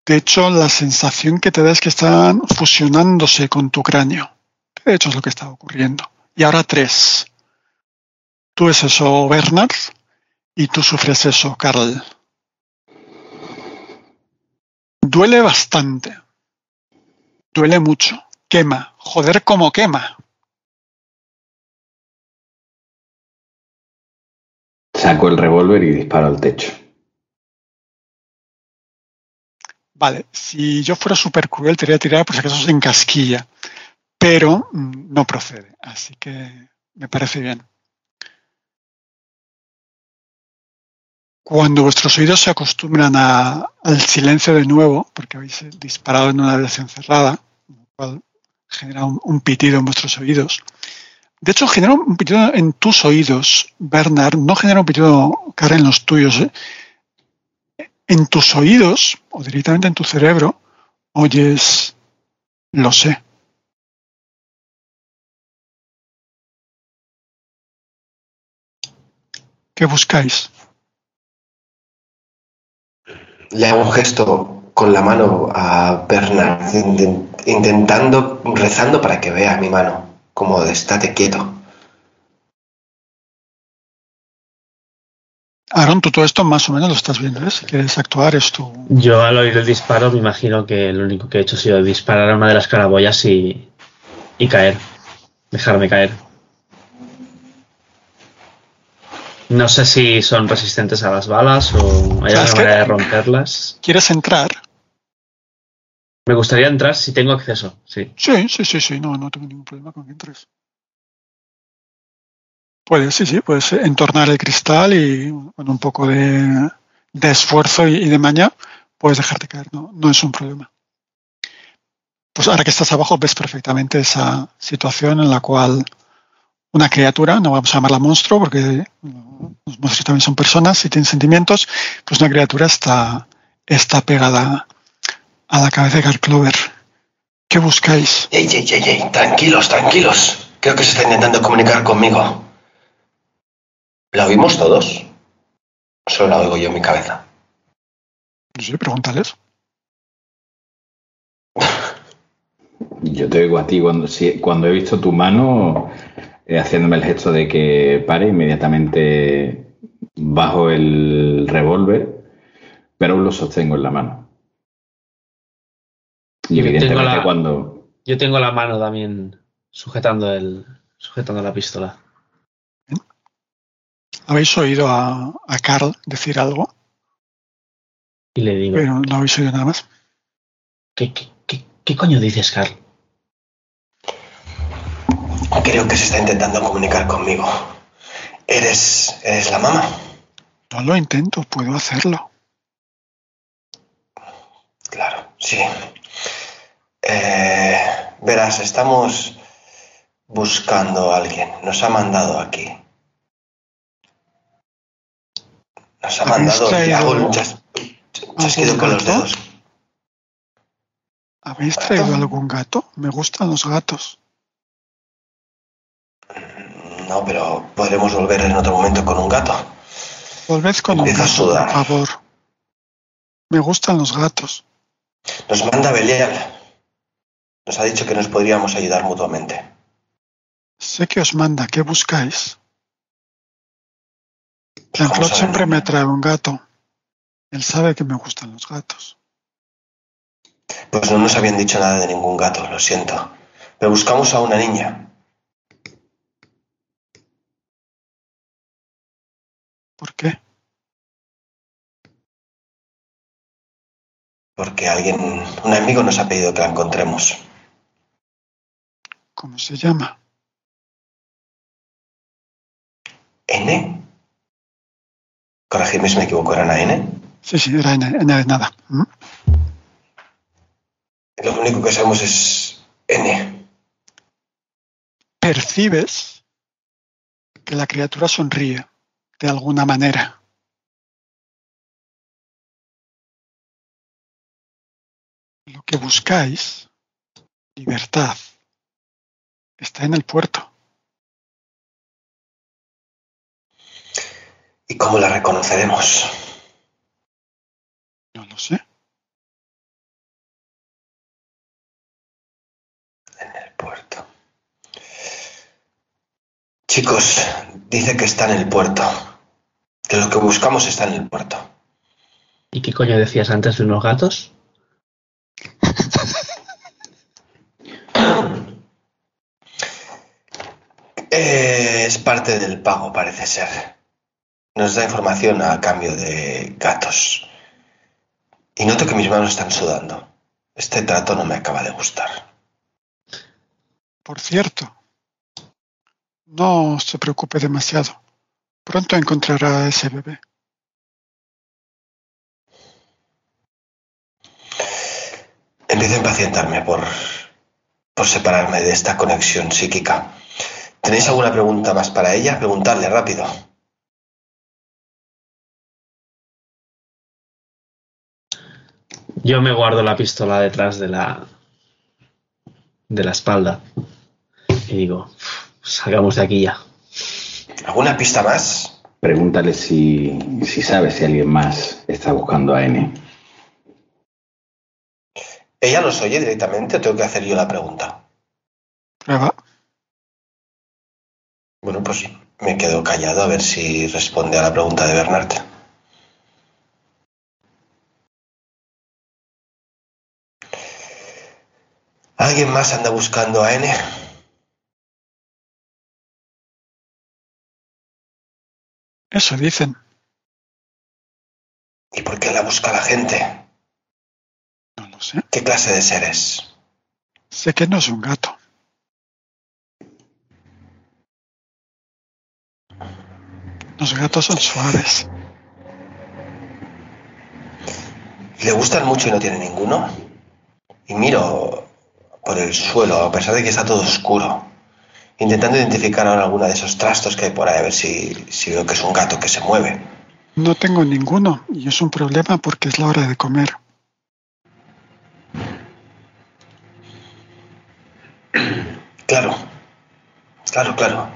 De hecho, la sensación que te da es que están fusionándose con tu cráneo. De hecho, es lo que está ocurriendo. Y ahora tres. Tú ves eso, Bernard, y tú sufres eso, Carl. Duele bastante. Duele mucho. Quema. Joder, cómo quema. Saco el revólver y disparo al techo. Vale, si yo fuera súper cruel, te haría tirar por si acaso en casquilla, pero mm, no procede, así que me parece bien. Cuando vuestros oídos se acostumbran al silencio de nuevo, porque habéis disparado en una habitación cerrada, lo cual genera un, pitido en vuestros oídos. De hecho, genera un pitido en tus oídos, Bernard, no genera un pitido, cara, en los tuyos. ¿eh? en tus oídos o directamente en tu cerebro oyes lo sé. ¿Qué buscáis? Le hago un gesto con la mano a Bernard, inten- intentando, rezando para que vea mi mano, como de estate quieto. Aaron, tú todo esto más o menos lo estás viendo, ¿eh? Si quieres actuar es tu... Yo al oír el disparo me imagino que lo único que he hecho ha sido disparar a una de las carabollas y, y caer. Dejarme caer. No sé si son resistentes a las balas o hay ¿Sabes alguna manera de romperlas. ¿Quieres entrar? Me gustaría entrar si tengo acceso, sí. Sí, sí, sí, sí, no, no tengo ningún problema con que entres. Puedes, sí, sí, puedes entornar el cristal y con un poco de, de esfuerzo y, y de maña puedes dejarte caer, no, no es un problema. Pues ahora que estás abajo ves perfectamente esa situación en la cual una criatura, no vamos a llamarla monstruo porque los monstruos también son personas y tienen sentimientos, pues una criatura está, está pegada a la cabeza de Garth Clover. ¿Qué buscáis? Ey, ey, ey, ey, tranquilos, tranquilos. Creo que se está intentando comunicar conmigo. ¿La oímos todos? ¿O Solo la oigo yo en mi cabeza. No sé, pregúntales. Yo te oigo a ti cuando, si- cuando he visto tu mano, eh, haciéndome el gesto de que pare, inmediatamente bajo el revólver, pero aún lo sostengo en la mano. Y Yo evidentemente la- cuando... Yo tengo la mano también sujetando el sujetando la pistola. ¿Habéis oído a, a Carl decir algo? Y le digo, Pero no habéis oído nada más. ¿qué, qué, qué, qué coño dices, Carl? Creo que se está intentando comunicar conmigo. ¿Eres, eres la mamá? No lo intento, puedo hacerlo. Claro, sí. Eh, verás, estamos buscando a alguien. Nos ha mandado aquí. Nos ha ¿Habéis mandado traído con los dedos. ¿Habéis traído algún gato? Me gustan los gatos. No, pero podremos volver en otro momento con un gato. Volved con un Empieza a gato, sudar. por favor. Me gustan los gatos. Nos manda Belial. Nos ha dicho que nos podríamos ayudar mutuamente. Sé que os manda. ¿Qué buscáis? Jean-Claude a ver. siempre me trae un gato. Él sabe que me gustan los gatos. Pues no nos habían dicho nada de ningún gato, lo siento. Pero buscamos a una niña. ¿Por qué? Porque alguien, un amigo nos ha pedido que la encontremos. ¿Cómo se llama? ¿N? Corregidme si me equivoco, ¿era una N? Sí, sí, era N, N de nada. ¿Mm? Lo único que sabemos es N. Percibes que la criatura sonríe de alguna manera. Lo que buscáis, libertad, está en el puerto. ¿Y cómo la reconoceremos? No lo sé. En el puerto. Chicos, dice que está en el puerto. Que lo que buscamos está en el puerto. ¿Y qué coño decías antes de unos gatos? Eh, es parte del pago, parece ser. Nos da información a cambio de gatos. Y noto que mis manos están sudando. Este trato no me acaba de gustar. Por cierto, no se preocupe demasiado. Pronto encontrará a ese bebé. Empiezo a impacientarme por, por separarme de esta conexión psíquica. ¿Tenéis alguna pregunta más para ella? Preguntadle rápido. Yo me guardo la pistola detrás de la de la espalda y digo, salgamos de aquí ya. ¿Alguna pista más? Pregúntale si, si sabe si alguien más está buscando a N. ¿Ella nos oye directamente o tengo que hacer yo la pregunta? Prueba. Bueno, pues me quedo callado a ver si responde a la pregunta de Bernard. ¿Alguien más anda buscando a N? Eso dicen. ¿Y por qué la busca la gente? No lo sé. ¿Qué clase de seres? Sé que no es un gato. Los gatos son suaves. ¿Le gustan mucho y no tiene ninguno? Y miro por el suelo, a pesar de que está todo oscuro, intentando identificar ahora alguna de esos trastos que hay por ahí, a ver si, si veo que es un gato que se mueve. No tengo ninguno y es un problema porque es la hora de comer. Claro, claro, claro.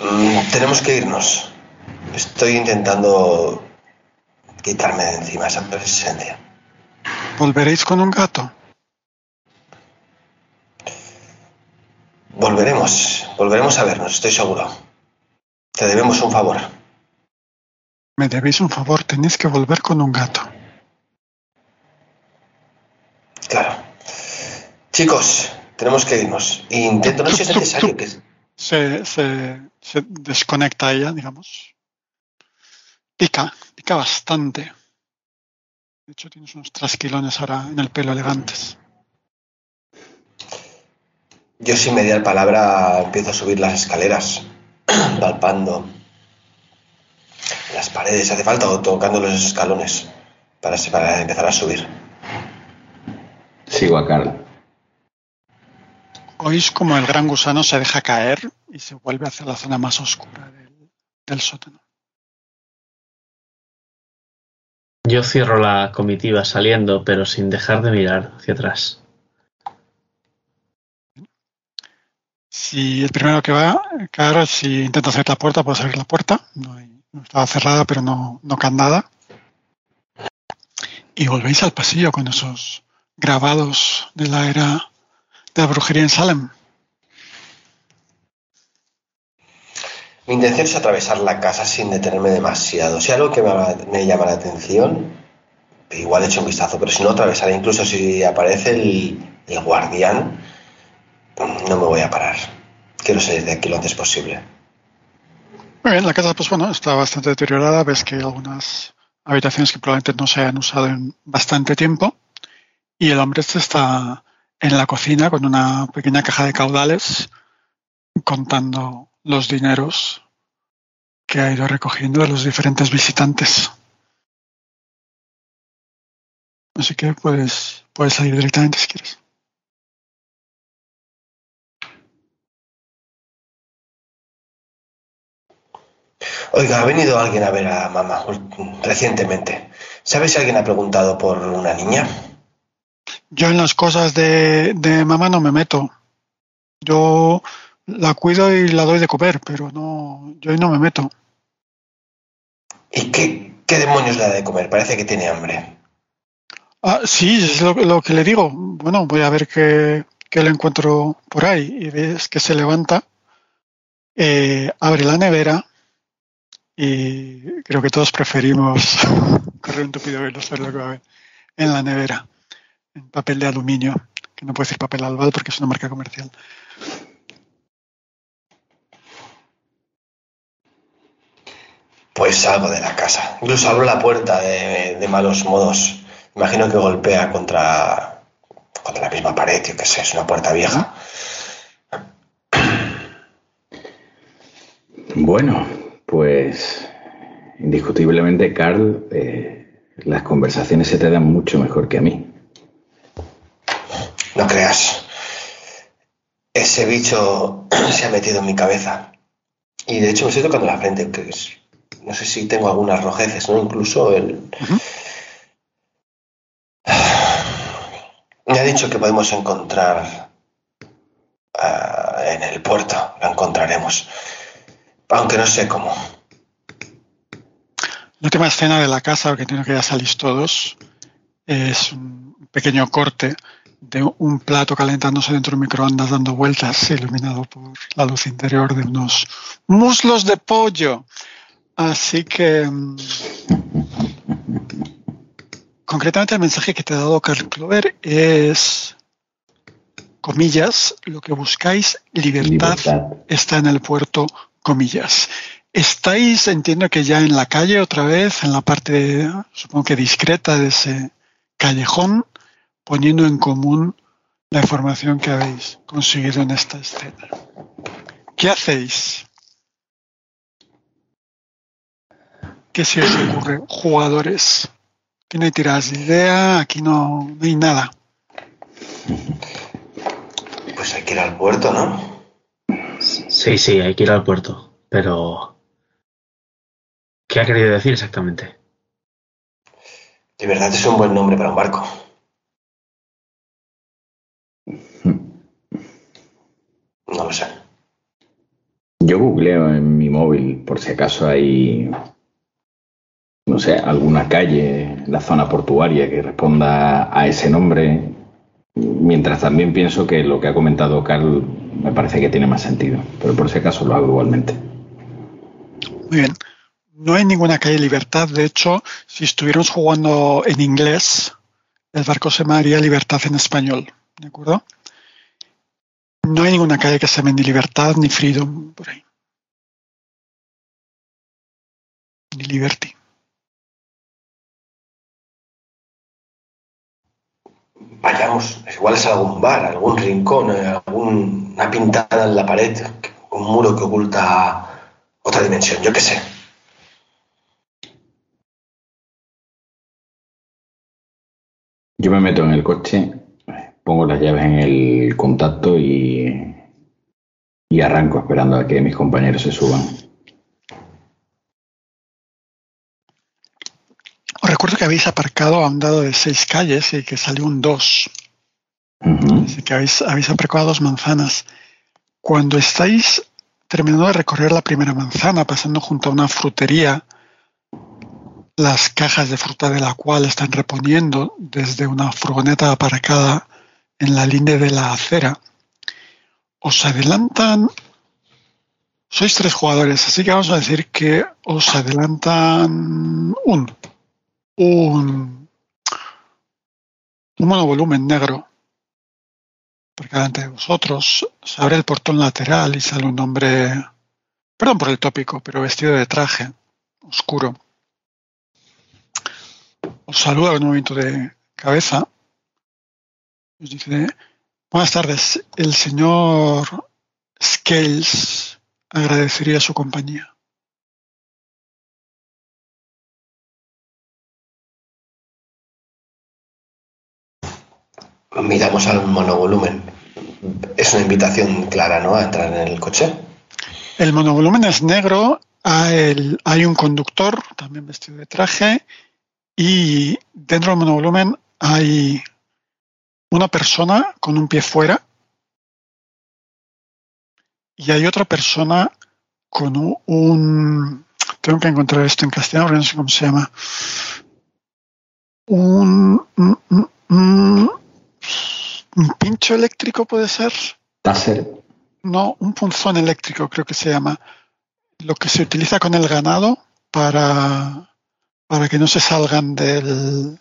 Mm, tenemos que irnos. Estoy intentando quitarme de encima esa presencia. ¿Volveréis con un gato? Volveremos, Volveremos a vernos, estoy seguro. Te debemos un favor. Me debéis un favor, tenéis que volver con un gato. Claro. Chicos, tenemos que irnos. Intento, no sé si es necesario que... Se, se, se desconecta ella, digamos. Pica, pica bastante. De hecho, tienes unos trasquilones ahora en el pelo elegantes. Yo sin mediar palabra empiezo a subir las escaleras, palpando las paredes. Hace falta o tocando los escalones para, para empezar a subir. Sigo a Carl. Oís como el gran gusano se deja caer y se vuelve hacia la zona más oscura del, del sótano. Yo cierro la comitiva saliendo, pero sin dejar de mirar hacia atrás. Si el primero que va, claro, si intenta hacer la puerta, puede abrir la puerta. No, estaba cerrada, pero no, no cae nada. Y volvéis al pasillo con esos grabados de la era de la brujería en Salem. Mi intención es atravesar la casa sin detenerme demasiado. Si algo que me, llama la atención, igual echo un vistazo, pero si no atravesaré, incluso si aparece el guardián, no me voy a parar. Quiero salir de aquí lo antes posible. Muy bien, la casa, pues bueno, está bastante deteriorada. Ves que hay algunas habitaciones que probablemente no se hayan usado en bastante tiempo. Y el hombre este está en la cocina con una pequeña caja de caudales contando los dineros que ha ido recogiendo de los diferentes visitantes. Así que puedes, puedes salir directamente si quieres. Oiga, ha venido alguien a ver a mamá recientemente. ¿Sabe si alguien ha preguntado por una niña? Yo en las cosas de, de mamá no me meto. Yo la cuido y la doy de comer, pero no, yo ahí no me meto. ¿Y qué, qué demonios le da de comer? Parece que tiene hambre. Ah, sí, es lo, lo que le digo. Bueno, voy a ver qué, qué le encuentro por ahí. Y ves que se levanta, eh, abre la nevera y creo que todos preferimos correr un tupido velo, saber lo que va a haber en la nevera, en papel de aluminio, que no puede decir papel albal porque es una marca comercial. Pues salgo de la casa. Incluso abro la puerta de, de malos modos. Imagino que golpea contra, contra la misma pared, yo qué sé, es una puerta vieja. Bueno, pues indiscutiblemente, Carl, eh, las conversaciones se te dan mucho mejor que a mí. No creas. Ese bicho se ha metido en mi cabeza. Y de hecho me estoy tocando la frente, que es- no sé si tengo algunas rojeces, ¿no? Incluso el... Me ha dicho que podemos encontrar ah, en el puerto, lo encontraremos. Aunque no sé cómo. La última escena de la casa, porque entiendo que ya salís todos, es un pequeño corte de un plato calentándose dentro de un microondas dando vueltas, iluminado por la luz interior de unos muslos de pollo. Así que, mm, concretamente el mensaje que te ha dado Carl Clover es, comillas, lo que buscáis, libertad Libertad. está en el puerto, comillas. Estáis, entiendo que ya en la calle otra vez, en la parte, supongo que discreta de ese callejón, poniendo en común la información que habéis conseguido en esta escena. ¿Qué hacéis? ¿Qué se os ocurre, jugadores? Aquí no hay tiradas de idea, aquí no, no hay nada. Pues hay que ir al puerto, ¿no? Sí, sí, hay que ir al puerto. Pero. ¿Qué ha querido decir exactamente? De verdad es un buen nombre para un barco. No lo sé. Yo googleo en mi móvil por si acaso hay, no sé, alguna calle en la zona portuaria que responda a ese nombre. Mientras también pienso que lo que ha comentado Carl me parece que tiene más sentido, pero por si acaso lo hago igualmente. Muy bien. No hay ninguna calle Libertad. De hecho, si estuviéramos jugando en inglés, el barco se llamaría Libertad en español. ¿De acuerdo? No hay ninguna calle que se llame ni Libertad ni Freedom por ahí. Ni Liberty. Vayamos, igual es algún bar, algún rincón, eh, alguna pintada en la pared, un muro que oculta otra dimensión, yo qué sé. Yo me meto en el coche, pongo las llaves en el contacto y, y arranco esperando a que mis compañeros se suban. Os recuerdo que habéis aparcado a un dado de seis calles y que salió un dos. Ujú. Así que habéis, habéis aparcado dos manzanas. Cuando estáis terminando de recorrer la primera manzana, pasando junto a una frutería, las cajas de fruta de la cual están reponiendo desde una furgoneta aparcada en la línea de la acera, os adelantan. Sois tres jugadores, así que vamos a decir que os adelantan un. Un. Monovolumen negro porque delante de vosotros se abre el portón lateral y sale un hombre, perdón por el tópico, pero vestido de traje, oscuro. Os saluda con un movimiento de cabeza. Os dice, buenas tardes, el señor Scales agradecería su compañía. Miramos al monovolumen. Es una invitación clara, ¿no? A entrar en el coche. El monovolumen es negro, hay, un conductor también vestido de traje y dentro del monovolumen hay una persona con un pie fuera y hay otra persona con un, tengo que encontrar esto en castellano, no sé cómo se llama. Un- un pincho eléctrico puede ser. Taser. No, un punzón eléctrico creo que se llama. Lo que se utiliza con el ganado para, para que no se salgan del,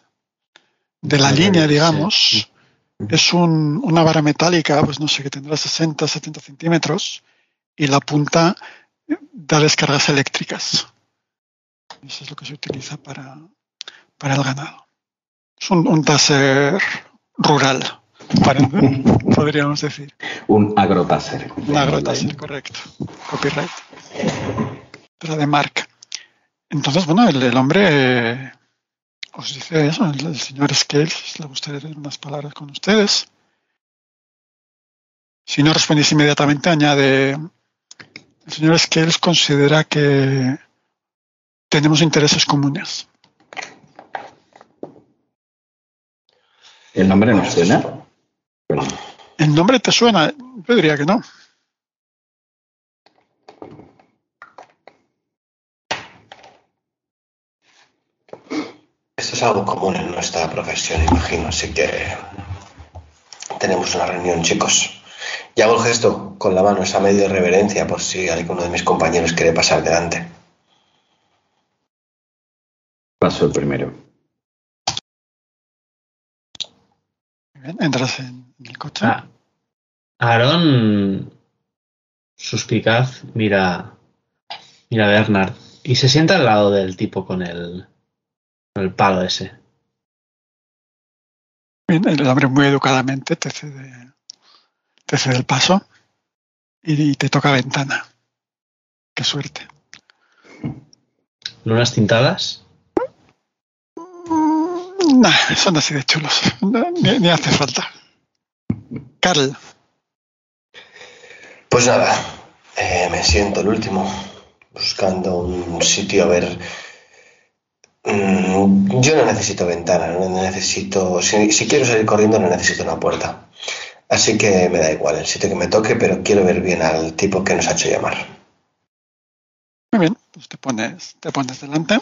de la línea, sí. digamos. Es un- una vara metálica, pues no sé, que tendrá 60, 70 centímetros y la punta da descargas eléctricas. Eso es lo que se utiliza para, para el ganado. Es un, un taser rural, para- podríamos decir. Un agrotaser. Un agrotaser, correcto. Copyright. Pero de marca. Entonces, bueno, el, el hombre eh, os dice eso, el, el señor Scales, le gustaría tener unas palabras con ustedes. Si no respondéis inmediatamente, añade, el señor Scales considera que tenemos intereses comunes. ¿El nombre nos suena? ¿El nombre te suena? Yo diría que no. Esto es algo común en nuestra profesión, imagino, así que tenemos una reunión, chicos. Y hago el gesto con la mano, esa medio reverencia, por si alguno de mis compañeros quiere pasar delante. Paso el primero. Entras en, el coche. Ah, Aarón, suspicaz, mira, mira a Bernard y se sienta al lado del tipo con el, con el palo ese. Bien, el hombre muy educadamente te cede, te cede el paso y te toca ventana. Qué suerte. Lunas tintadas. Nah, son así de chulos. No, Ni, ni hace falta. Carl, Pues nada, eh, me siento el último, buscando un sitio a ver. Mm, yo no necesito ventana, no necesito. Si, si quiero salir corriendo, no necesito una puerta. Así que me da igual el sitio que me toque, pero quiero ver bien al tipo que nos ha hecho llamar. muy bien, pues te pones, te pones delante.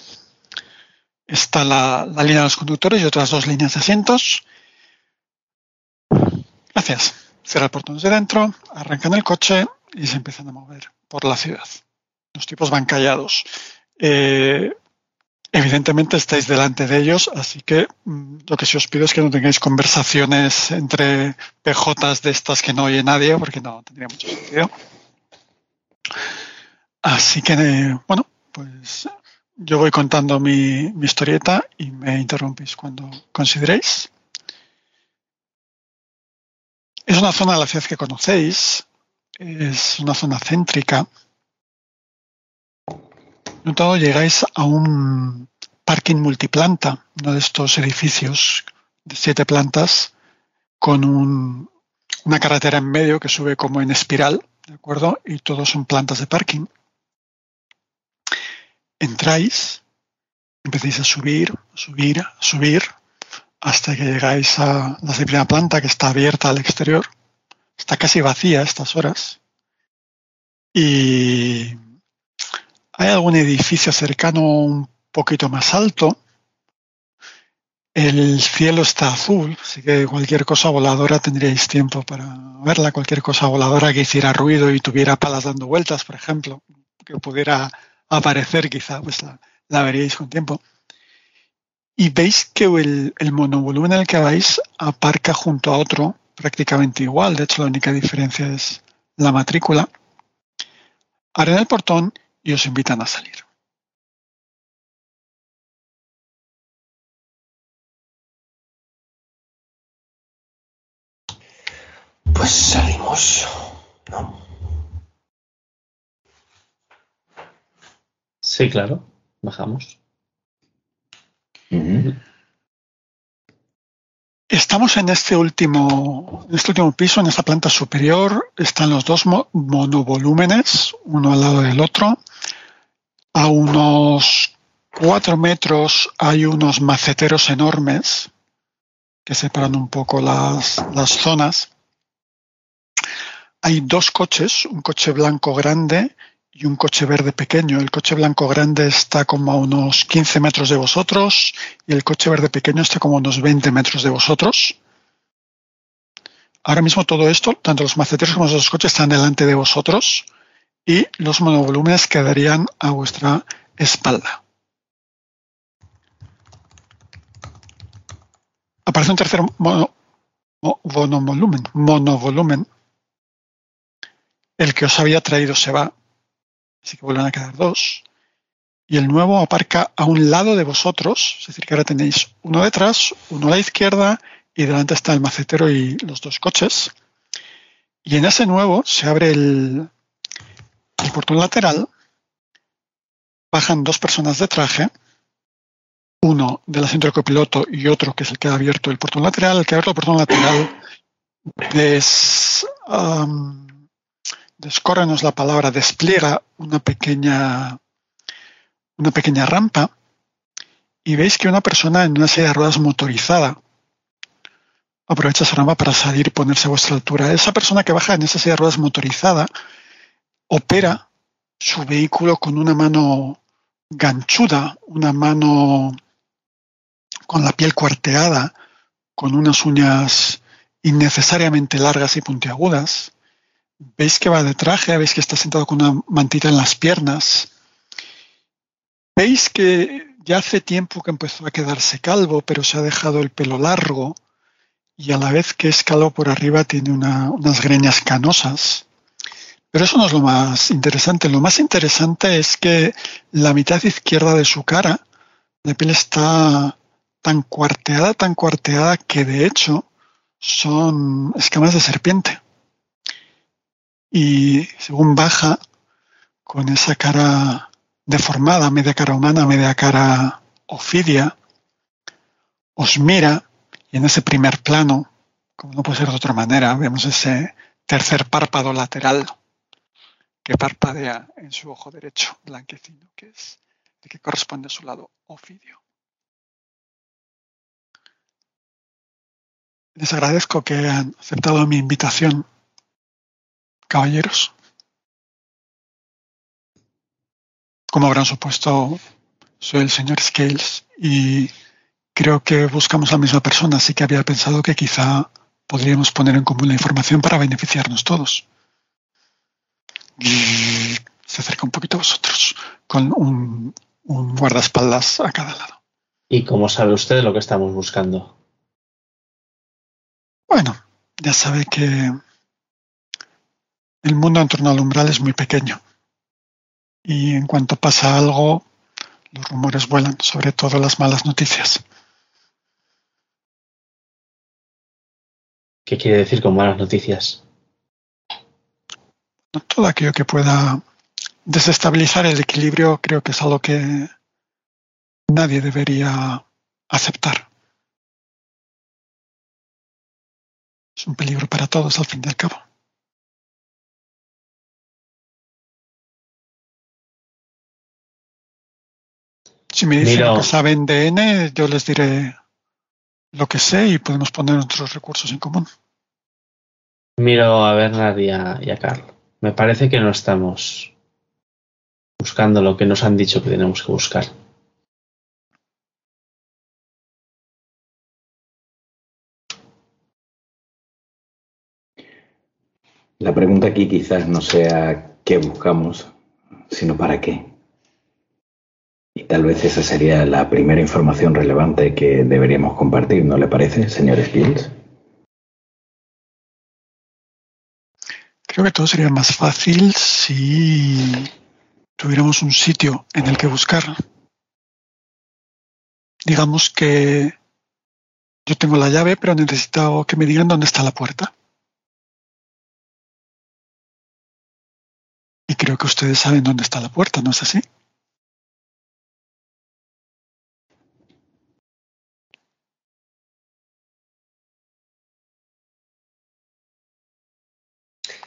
Está la, la línea de los conductores y otras dos líneas de asientos. Gracias. cierra el portón desde dentro, arrancan el coche y se empiezan a mover por la ciudad. Los tipos van callados. Eh, evidentemente estáis delante de ellos, así que mm, lo que sí os pido es que no tengáis conversaciones entre PJs de estas que no oye nadie, porque no tendría mucho sentido. Así que, bueno, pues yo voy contando mi, historieta y me interrumpís cuando consideréis. Es una zona de la ciudad que conocéis, es una zona céntrica. Notado llegáis a un parking multiplanta, uno de estos edificios de siete plantas, con un, una carretera en medio que sube como en espiral, ¿de acuerdo? Y todos son plantas de parking entráis, empecéis a subir, subir, subir, hasta que llegáis a la primera planta que está abierta al exterior. Está casi vacía a estas horas. Y hay algún edificio cercano un poquito más alto. El cielo está azul, así que cualquier cosa voladora tendríais tiempo para verla. Cualquier cosa voladora que hiciera ruido y tuviera palas dando vueltas, por ejemplo, que pudiera aparecer quizá, pues la, veríais con tiempo. Y veis que el, el, monovolumen en el que vais aparca junto a otro prácticamente igual. De hecho, la única diferencia es la matrícula. Abren el portón y os invitan a salir. Pues salimos, ¿no? Sí, claro. Bajamos. Estamos en este último, en este último piso, en esta planta superior, están los dos monovolúmenes, uno al lado del otro. A unos cuatro metros hay unos maceteros enormes que separan un poco las, las zonas. Hay dos coches, un coche blanco grande y un coche verde pequeño. El coche blanco grande está como a unos 15 metros de vosotros y el coche verde pequeño está como a unos 20 metros de vosotros. Ahora mismo todo esto, tanto los maceteros como los coches están delante de vosotros y los monovolúmenes quedarían a vuestra espalda. Aparece un tercer monovolumen, monovolumen. El que os había traído se va así que vuelven a quedar dos. Y el nuevo aparca a un lado de vosotros, es decir, que ahora tenéis uno detrás, uno a la izquierda y delante está el macetero y los dos coches. Y en ese nuevo se abre el, portón lateral, bajan dos personas de traje, uno del asiento del copiloto y otro que es el que ha abierto el portón lateral. El que ha abierto el portón lateral es descórrenos la palabra, despliega una pequeña, una pequeña rampa y veis que una persona en una silla de ruedas motorizada aprovecha esa rampa para salir y ponerse a vuestra altura. Esa persona que baja en esa silla de ruedas motorizada opera su vehículo con una mano ganchuda, una mano con la piel cuarteada, con unas uñas innecesariamente largas y puntiagudas, Veis que va de traje, veis que está sentado con una mantita en las piernas. Veis que ya hace tiempo que empezó a quedarse calvo, pero se ha dejado el pelo largo y a la vez que es calvo por arriba tiene unas greñas canosas. Pero eso no es lo más interesante. Lo más interesante es que la mitad izquierda de su cara, la piel está tan cuarteada, tan cuarteada que de hecho son escamas de serpiente y según baja con esa cara deformada, media cara humana, media cara ofidia, os mira y en ese primer plano, como no puede ser de otra manera, vemos ese tercer párpado lateral que parpadea en su ojo derecho, blanquecino, que es el que corresponde a su lado ofidio. Les agradezco que hayan aceptado mi invitación caballeros. Como habrán supuesto, soy el señor Scales y creo que buscamos a la misma persona, así que había pensado que quizá podríamos poner en común la información para beneficiarnos todos. Y se acerca un poquito a vosotros con un, un guardaespaldas a cada lado. ¿Y cómo sabe usted lo que estamos buscando? Bueno, ya sabe que el mundo en torno al umbral es muy pequeño. Y en cuanto pasa algo, los rumores vuelan, sobre todo las malas noticias. ¿Qué quiere decir con malas noticias? Todo aquello que pueda desestabilizar el equilibrio creo que es algo que nadie debería aceptar. Es un peligro para todos al fin y al cabo. Si me dicen que saben de N, yo les diré lo que sé y podemos poner otros recursos en común. Miro a Bernard y a, y a Carl. Me parece que no estamos buscando lo que nos han dicho que tenemos que buscar. La pregunta aquí quizás no sea qué buscamos, sino para qué. Y tal vez esa sería la primera información relevante que deberíamos compartir, ¿no le parece, señor Skills? Creo que todo sería más fácil si tuviéramos un sitio en el que buscar. Digamos que yo tengo la llave, pero necesito que me digan dónde está la puerta. Y creo que ustedes saben dónde está la puerta, ¿no es así?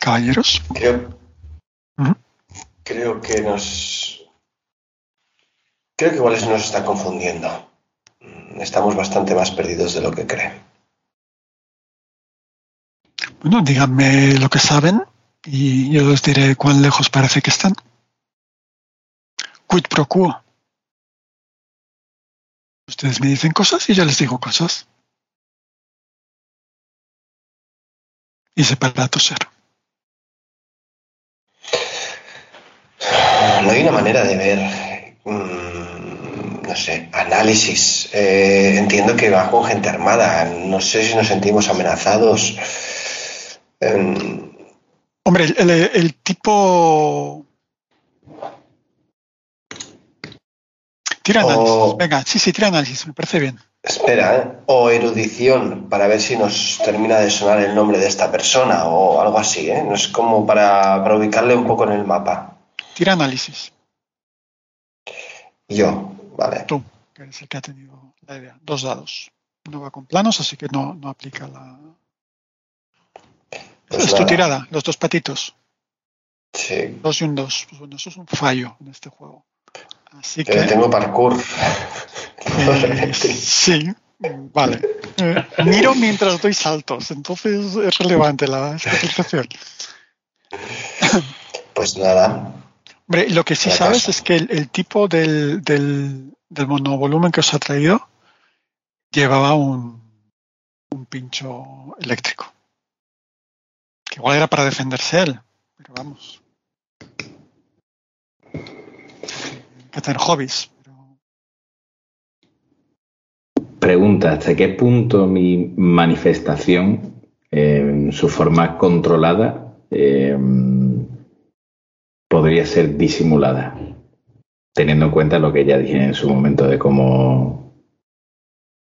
Caballeros. Creo, creo que nos. Creo que igual eso nos está confundiendo. Estamos bastante más perdidos de lo que cree. Bueno, díganme lo que saben y yo les diré cuán lejos parece que están. Quid pro quo. Ustedes me dicen cosas y yo les digo cosas. Y se para toser. No hay una manera de ver, mm, no sé, análisis. Eh, entiendo que va con gente armada. No sé si nos sentimos amenazados. Em, Hombre, el, el- el tipo... Tira análisis. O- Venga, sí, sí, tira análisis. Me parece bien. espera, ¿eh? O erudición para ver si nos termina de sonar el nombre de esta persona o algo así, ¿eh? No es como para, para ubicarle un poco en el mapa. Tira análisis. Yo, vale. Tú, que eres el que ha tenido la idea. Dos dados. No va con planos, así que no, no aplica la... Pues es tu tirada, los dos patitos. Sí. Dos y un dos. Pues bueno, eso es un fallo en este juego. Así que... Pero tengo parkour. eh, sí, vale. Eh, miro mientras doy saltos, entonces es relevante la especialización. Pues nada. Hombre, lo que sí La sabes casa. es que el, el tipo del, del, del monovolumen que os ha traído llevaba un, un pincho eléctrico. Que igual era para defenderse él, pero vamos. Hay que tener hobbies. Pero Pregunta, ¿hasta qué punto mi manifestación, eh, en su forma controlada, eh, podría ser disimulada? Teniendo en cuenta lo que ya dije en su momento de cómo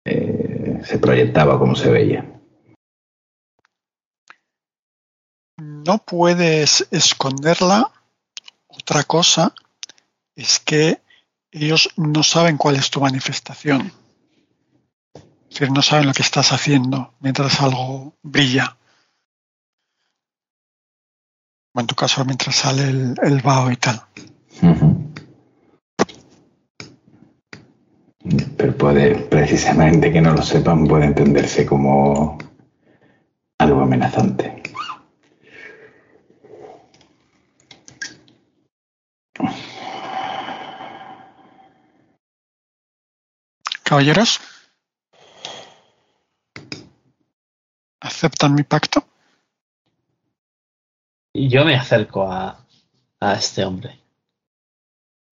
eh, se proyectaba, cómo se veía. no puedes esconderla. Otra cosa es que ellos no saben cuál es tu manifestación. Es decir, no saben lo que estás haciendo mientras algo brilla. En tu caso, mientras sale el, el vaho y tal. Pero puede, precisamente que no lo sepan, puede entenderse como algo amenazante. Caballeros, ¿Aceptan mi pacto? Y yo me acerco a, a este hombre.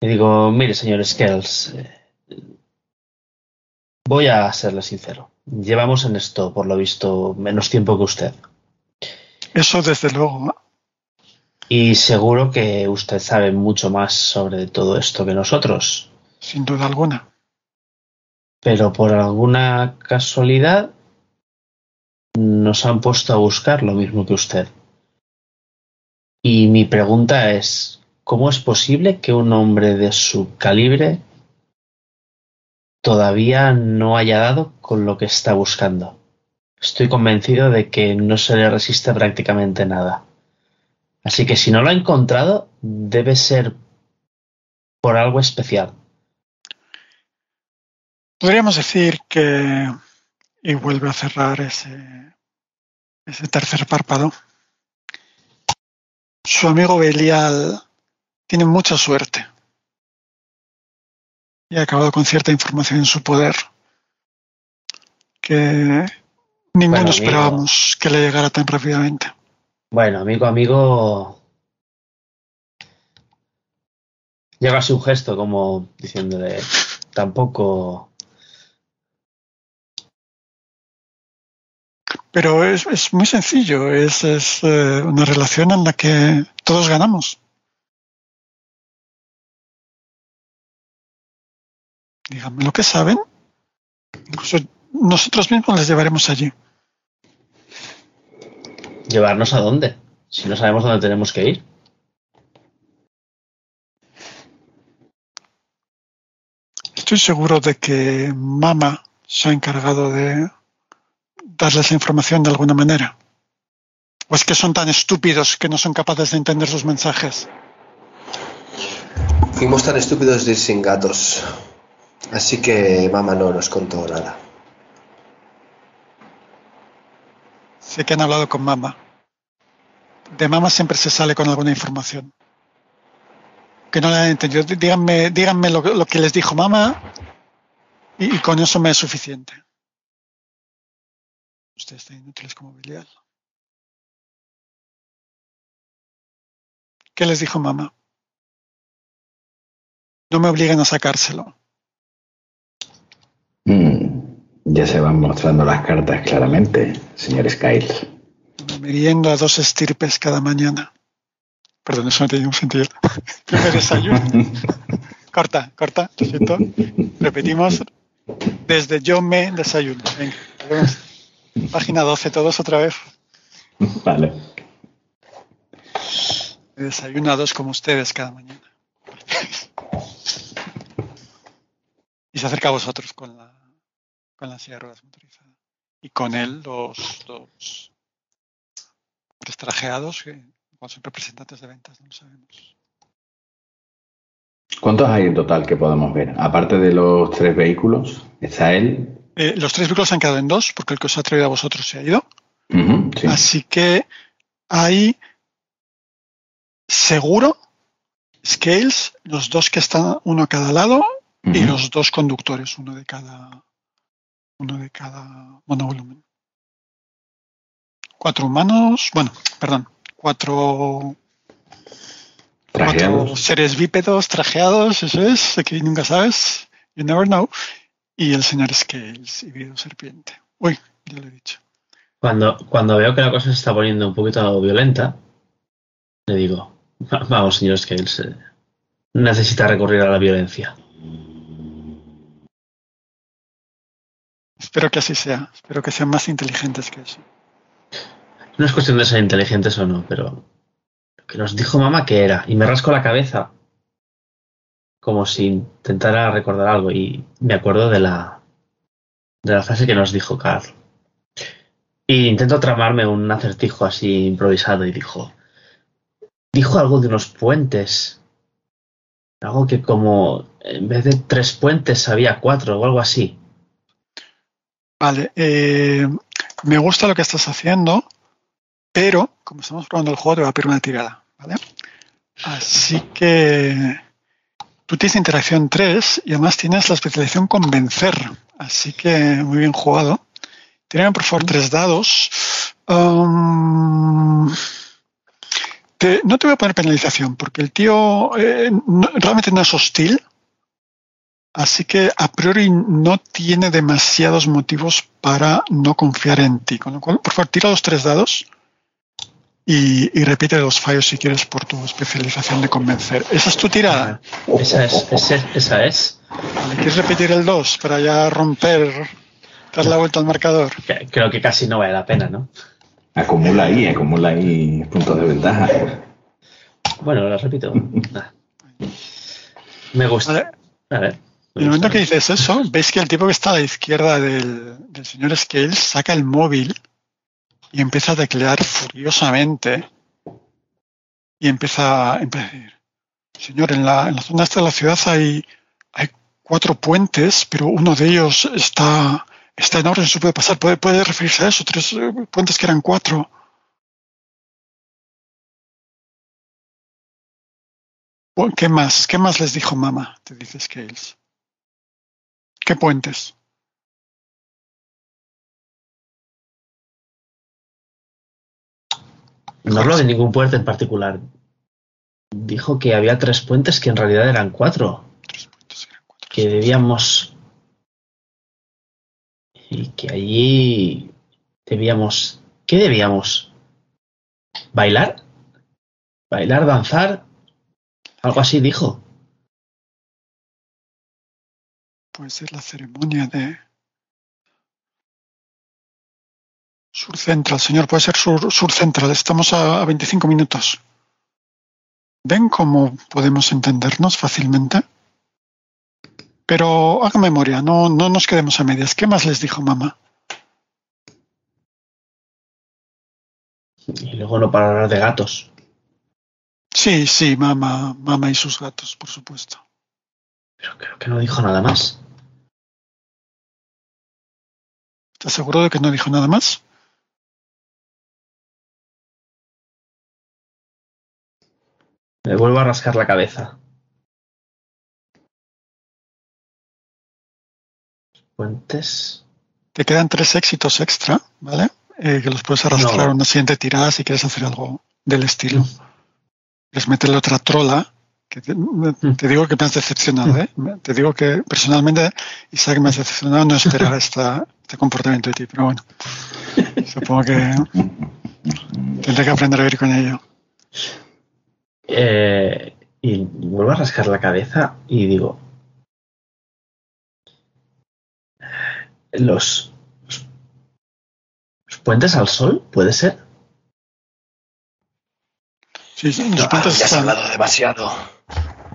Y digo, mire, señor Skells, eh, voy a serle sincero. Llevamos en esto, por lo visto, menos tiempo que usted. Eso desde luego. Y seguro que usted sabe mucho más sobre todo esto que nosotros. Sin duda alguna. Pero por alguna casualidad nos han puesto a buscar lo mismo que usted. Y mi pregunta es, ¿cómo es posible que un hombre de su calibre todavía no haya dado con lo que está buscando? Estoy convencido de que no se le resiste prácticamente nada. Así que si no lo ha encontrado, debe ser por algo especial. Podríamos decir que, y vuelve a cerrar ese, ese tercer párpado, su amigo Belial tiene mucha suerte y ha acabado con cierta información en su poder que ninguno Bueno, esperábamos que le llegara tan rápidamente. Bueno, amigo, amigo. Llega así un gesto como diciéndole, tampoco. Pero es, es muy sencillo, es, es, eh, una relación en la que todos ganamos. Díganme lo que saben. Incluso nosotros mismos les llevaremos allí. ¿Llevarnos a dónde? Si no sabemos dónde tenemos que ir. Estoy seguro de que Mama se ha encargado de darles esa información de alguna manera. ¿O es que son tan estúpidos que no son capaces de entender sus mensajes? Fuimos tan estúpidos de ir sin gatos. Así que mamá no nos contó nada. Sé que han hablado con Mama. De Mama siempre se sale con alguna información. Que no la han entendido. Díganme, díganme lo, lo que les dijo Mama y, y con eso me es suficiente. Ustedes están inútiles como Belial. ¿Qué les dijo Mama? No me obliguen a sacárselo. Mm, ya se van mostrando las cartas claramente, señor Skiles. Me meriendo a dos estirpes cada mañana. Perdón, eso no tiene ningún sentido. Yo me desayuno. corta, corta, lo siento. Repetimos. Desde yo me desayuno. Venga. Página 12, todos otra vez. Vale. Desayuno a dos como ustedes cada mañana. y se acerca a vosotros con la, con la silla de ruedas motorizada. Y con él los, los hombres trajeados, que igual son representantes de ventas, no lo sabemos. ¿Cuántos hay en total que podemos ver? Aparte de los tres vehículos, está él. Eh, los tres vehículos se han quedado en dos, porque el que os ha traído a vosotros se ha ido. Sí. Así que hay seguro scales, los dos que están uno a cada lado y los dos conductores, uno de cada uno de cada monovolumen. Cuatro humanos, bueno, perdón, cuatro, cuatro seres bípedos trajeados, eso es, aquí nunca sabes, you never know, y el señor Scales, híbrido serpiente. Uy, ya lo he dicho. Cuando, cuando veo que la cosa se está poniendo un poquito violenta, le digo, "Va- vamos, señor Scales, eh, necesita recurrir a la violencia. Espero que así sea, espero que sean más inteligentes que eso. No es cuestión de ser inteligentes o no, pero lo que nos dijo mamá que era, y me rasco la cabeza como si intentara recordar algo, y me acuerdo de la, de la frase que nos dijo Carl. Y intento tramarme un acertijo así improvisado y dijo, dijo algo de unos puentes, algo que como en vez de tres puentes había cuatro o algo así. Vale, eh, me gusta lo que estás haciendo, pero como estamos probando el juego, te voy a pedir una tirada, ¿vale? Así que tú tienes interacción 3 y además tienes la especialización convencer, así que muy bien jugado. Tírame por favor tres dados. Um, no te voy a poner penalización porque el tío eh, realmente no es hostil. Así que a priori no tiene demasiados motivos para no confiar en ti. Con lo cual, por favor, tira los tres dados y, y repite los fallos si quieres por tu especialización de convencer. Esa es tu tirada. Esa es, esa, esa es. Vale, ¿Quieres repetir el 2 para ya romper, dar la vuelta al marcador? Creo que casi no vale la pena, ¿no? Acumula ahí, acumula ahí puntos de ventaja. Bueno, lo repito. Nah. Me gusta. Vale. A ver. En el momento que dices eso, veis que el tipo que está a la izquierda del, del señor Scales saca el móvil y empieza a teclear furiosamente y empieza, empieza a decir, señor, en la, en la zona esta de la ciudad hay, hay cuatro puentes, pero uno de ellos está, está en orden, se puede pasar. ¿Puede, puede referirse a eso? Tres eh, puentes que eran cuatro. ¿Qué más? ¿Qué más les dijo mamá? Te dice Scales. ¿Qué puentes? No habló de ningún puente en particular. Dijo que había tres puentes que en realidad eran cuatro. Tres puentes eran cuatro. Que debíamos. Y que allí debíamos. ¿Qué debíamos? ¿Bailar? ¿Bailar, danzar? Algo así dijo. Puede ser la ceremonia de Sur Central, señor, puede ser Sur, Sur Central. Estamos a, a 25 minutos. ¿Ven cómo podemos entendernos fácilmente? Pero haga memoria, no, no nos quedemos a medias. ¿Qué más les dijo mamá? Y luego no para hablar de gatos. Sí, sí, mamá, mamá y sus gatos, por supuesto. Pero creo que no dijo nada más. ¿Estás seguro de que no dijo nada más? Me vuelvo a rascar la cabeza. Puentes. Te quedan tres éxitos extra, ¿vale? Eh, que los puedes arrastrar No. a una siguiente tirada si quieres hacer algo del estilo. Quieres meterle otra trola. Que te, digo que me has decepcionado, ¿eh? Me- Te digo que personalmente, Isaac, me has decepcionado no esperar esta, este comportamiento de ti, pero bueno. Supongo que tendré que aprender a vivir con ello. Eh, y vuelvo a rascar la cabeza y digo. Los, los, los puentes al sol, ¿puede ser? Sí, sí, los, No, puentes ya has están, hablado demasiado.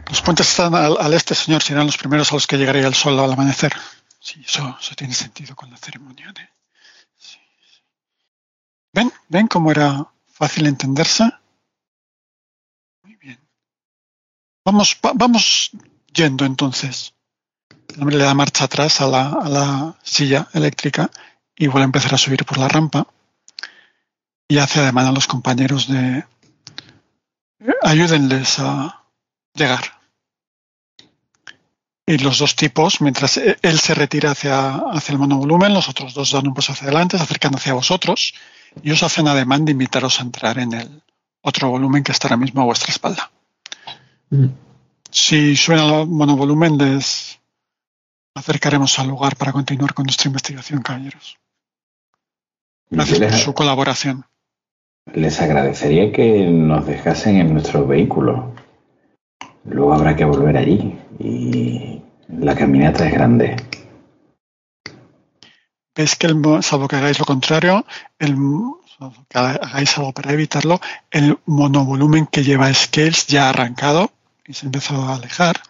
los puentes están al, al este, señor. Serán los primeros a los que llegaría el sol al amanecer. Sí, eso, eso tiene sentido con la ceremonia de. sí, sí. ¿Ven? ¿Ven cómo era fácil entenderse? Muy bien. Vamos, va- vamos yendo entonces. El hombre le da marcha atrás a la, silla eléctrica y vuelve a empezar a subir por la rampa. Y hace ademán a los compañeros de. Ayúdenles a llegar. Y los dos tipos, mientras e- él se retira hacia, hacia el monovolumen, los otros dos dan un paso hacia adelante, se acercan hacia vosotros y os hacen ademán de invitaros a entrar en el otro volumen que está ahora mismo a vuestra espalda. Si suben al monovolumen, les acercaremos al lugar para continuar con nuestra investigación, caballeros. Gracias Yo por les, su colaboración. les agradecería que nos dejasen en nuestro vehículo. Luego habrá que volver allí y la caminata es grande. Veis que, el, salvo que hagáis lo contrario, el, hagáis algo para evitarlo, el monovolumen que lleva Scales ya ha arrancado y se empezó a alejar.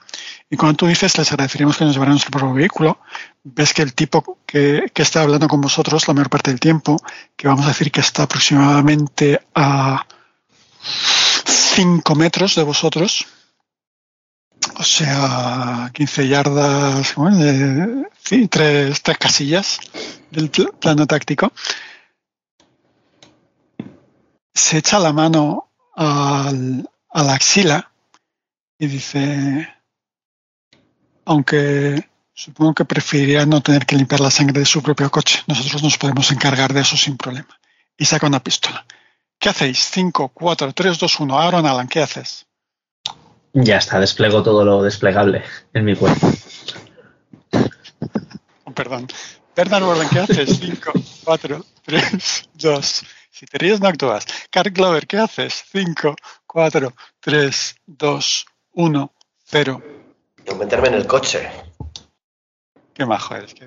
Y cuando tú dices, les agradeceríamos que nos llevaran nuestro propio vehículo, ves que el tipo que, está hablando con vosotros la mayor parte del tiempo, que vamos a decir que está aproximadamente a 5 metros de vosotros, o sea, 15 yardas, ¿cómo es? De- sí, tres, tres casillas del pl- plano táctico, se echa la mano al- a la axila y dice, aunque supongo que preferiría no tener que limpiar la sangre de su propio coche, nosotros nos podemos encargar de eso sin problema. y saca una pistola. ¿Qué hacéis? 5, 4, 3, 2, 1. Aaron Alan, ¿qué haces? Ya está, desplego todo lo desplegable en mi cuerpo. Perdón. Bernard Warden, ¿qué haces? 5, 4, 3, 2. Si te ríes, no actúas. Carl Glover, ¿qué haces? 5, 4, 3, 2, 1, 0. Yo meterme en el coche. Qué majo eres. que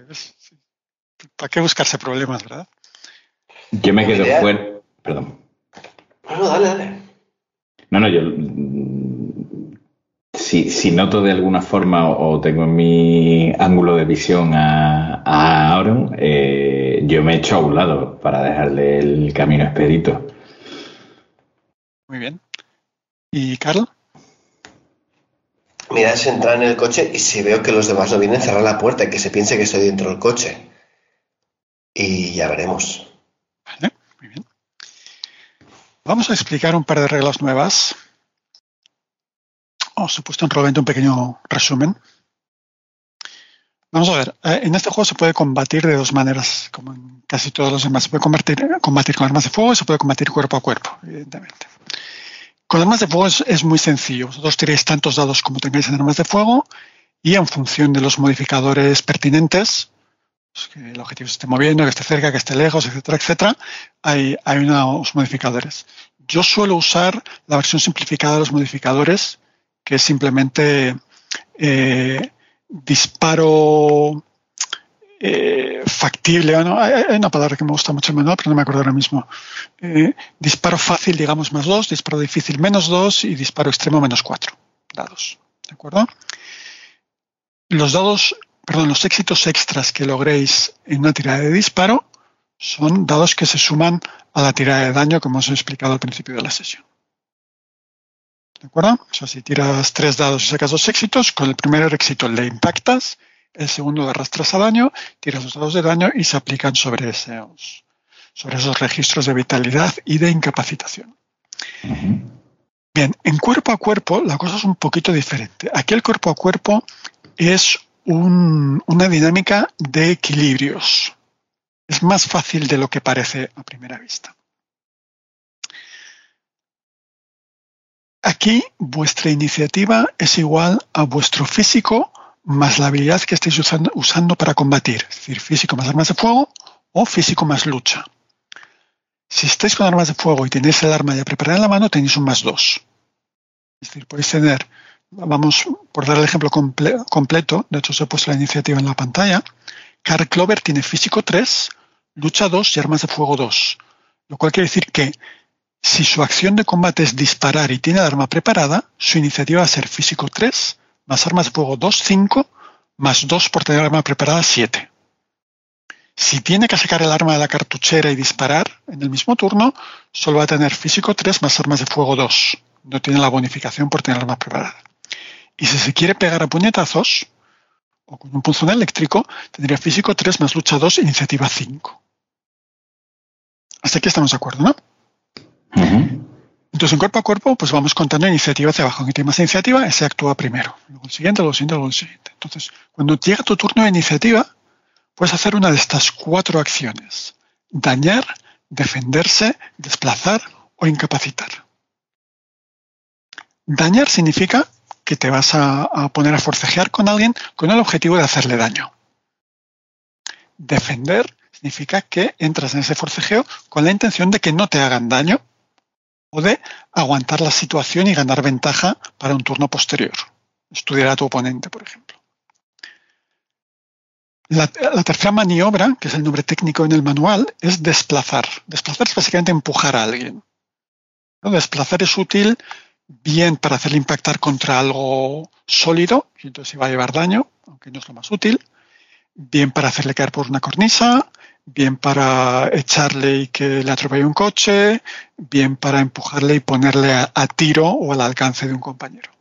¿Para qué buscarse problemas, verdad? Yo me quedo fuera. Perdón. Bueno, dale, dale. No, no, yo. mm, Si, si noto de alguna forma o, o tengo en mi ángulo de visión a, a Aaron, eh, yo me echo a un lado para dejarle el camino expedito. Muy bien. ¿Y Carl? Mira, es entrar en el coche y si veo que los demás no vienen, cerrar la puerta y que se piense que estoy dentro del coche. Y ya veremos. Vale, muy bien. Vamos a explicar un par de reglas nuevas. Os he puesto en realmente un pequeño resumen. Vamos a ver, eh, en este juego se puede combatir de dos maneras, como en casi todos los demás. Se puede combatir, combatir con armas de fuego y se puede combatir cuerpo a cuerpo, evidentemente. Con armas de fuego es, muy sencillo. Vosotros tiréis tantos dados como tengáis en armas de fuego y en función de los modificadores pertinentes, pues, que el objetivo se esté moviendo, que esté cerca, que esté lejos, etcétera, etcétera, hay, hay unos modificadores. Yo suelo usar la versión simplificada de los modificadores, que es simplemente eh, disparo eh, factible. ¿no? Hay, una palabra que me gusta mucho en manual, pero no me acuerdo ahora mismo. Eh, disparo fácil, digamos, más 2, disparo difícil menos 2 y disparo extremo menos 4 dados. ¿De acuerdo? Los dados, perdón, los éxitos extras que logréis en una tirada de disparo son dados que se suman a la tirada de daño, como os he explicado al principio de la sesión. ¿De acuerdo? O sea, si tiras tres dados y sacas dos éxitos, con el primer éxito le impactas, el segundo le arrastras a daño, tiras los dados de daño y se aplican sobre esos, sobre esos registros de vitalidad y de incapacitación. Bien, en cuerpo a cuerpo la cosa es un poquito diferente. Aquí el cuerpo a cuerpo es un- una dinámica de equilibrios. Es más fácil de lo que parece a primera vista. Aquí vuestra iniciativa es igual a vuestro físico más la habilidad que estáis usando, para combatir, es decir, físico más armas de fuego o físico más lucha. Si estáis con armas de fuego y tenéis el arma ya preparada en la mano, tenéis un más 2. Es decir, podéis tener, vamos, por dar el ejemplo comple- completo, de hecho os he puesto la iniciativa en la pantalla, Carl Clover tiene físico 3, lucha 2 y armas de fuego 2. Lo cual quiere decir que si su acción de combate es disparar y tiene el arma preparada, su iniciativa va a ser físico 3, más armas de fuego 2, 5, más 2 por tener arma preparada 7. Si tiene que sacar el arma de la cartuchera y disparar en el mismo turno, solo va a tener físico 3 más armas de fuego 2. No tiene la bonificación por tener arma preparada. Y si se quiere pegar a puñetazos, o con un punzón eléctrico, tendría físico 3 más lucha 2, iniciativa 5. Hasta aquí estamos de acuerdo, ¿no? Entonces, en cuerpo a cuerpo, pues vamos contando iniciativa hacia abajo. Quien tiene más iniciativa, ese actúa primero. Luego el siguiente, luego el siguiente, luego el siguiente. Entonces, cuando llega tu turno de iniciativa, puedes hacer una de estas cuatro acciones. Dañar, defenderse, desplazar o incapacitar. Dañar significa que te vas a poner a forcejear con alguien con el objetivo de hacerle daño. Defender significa que entras en ese forcejeo con la intención de que no te hagan daño o de aguantar la situación y ganar ventaja para un turno posterior. Estudiar a tu oponente, por ejemplo. La, tercera maniobra, que es el nombre técnico en el manual, es desplazar. Desplazar es básicamente empujar a alguien. ¿No? Desplazar es útil bien para hacerle impactar contra algo sólido, y entonces va a llevar daño, aunque no es lo más útil. Bien para hacerle caer por una cornisa, bien para echarle y que le atropelle un coche, bien para empujarle y ponerle a, tiro o al alcance de un compañero.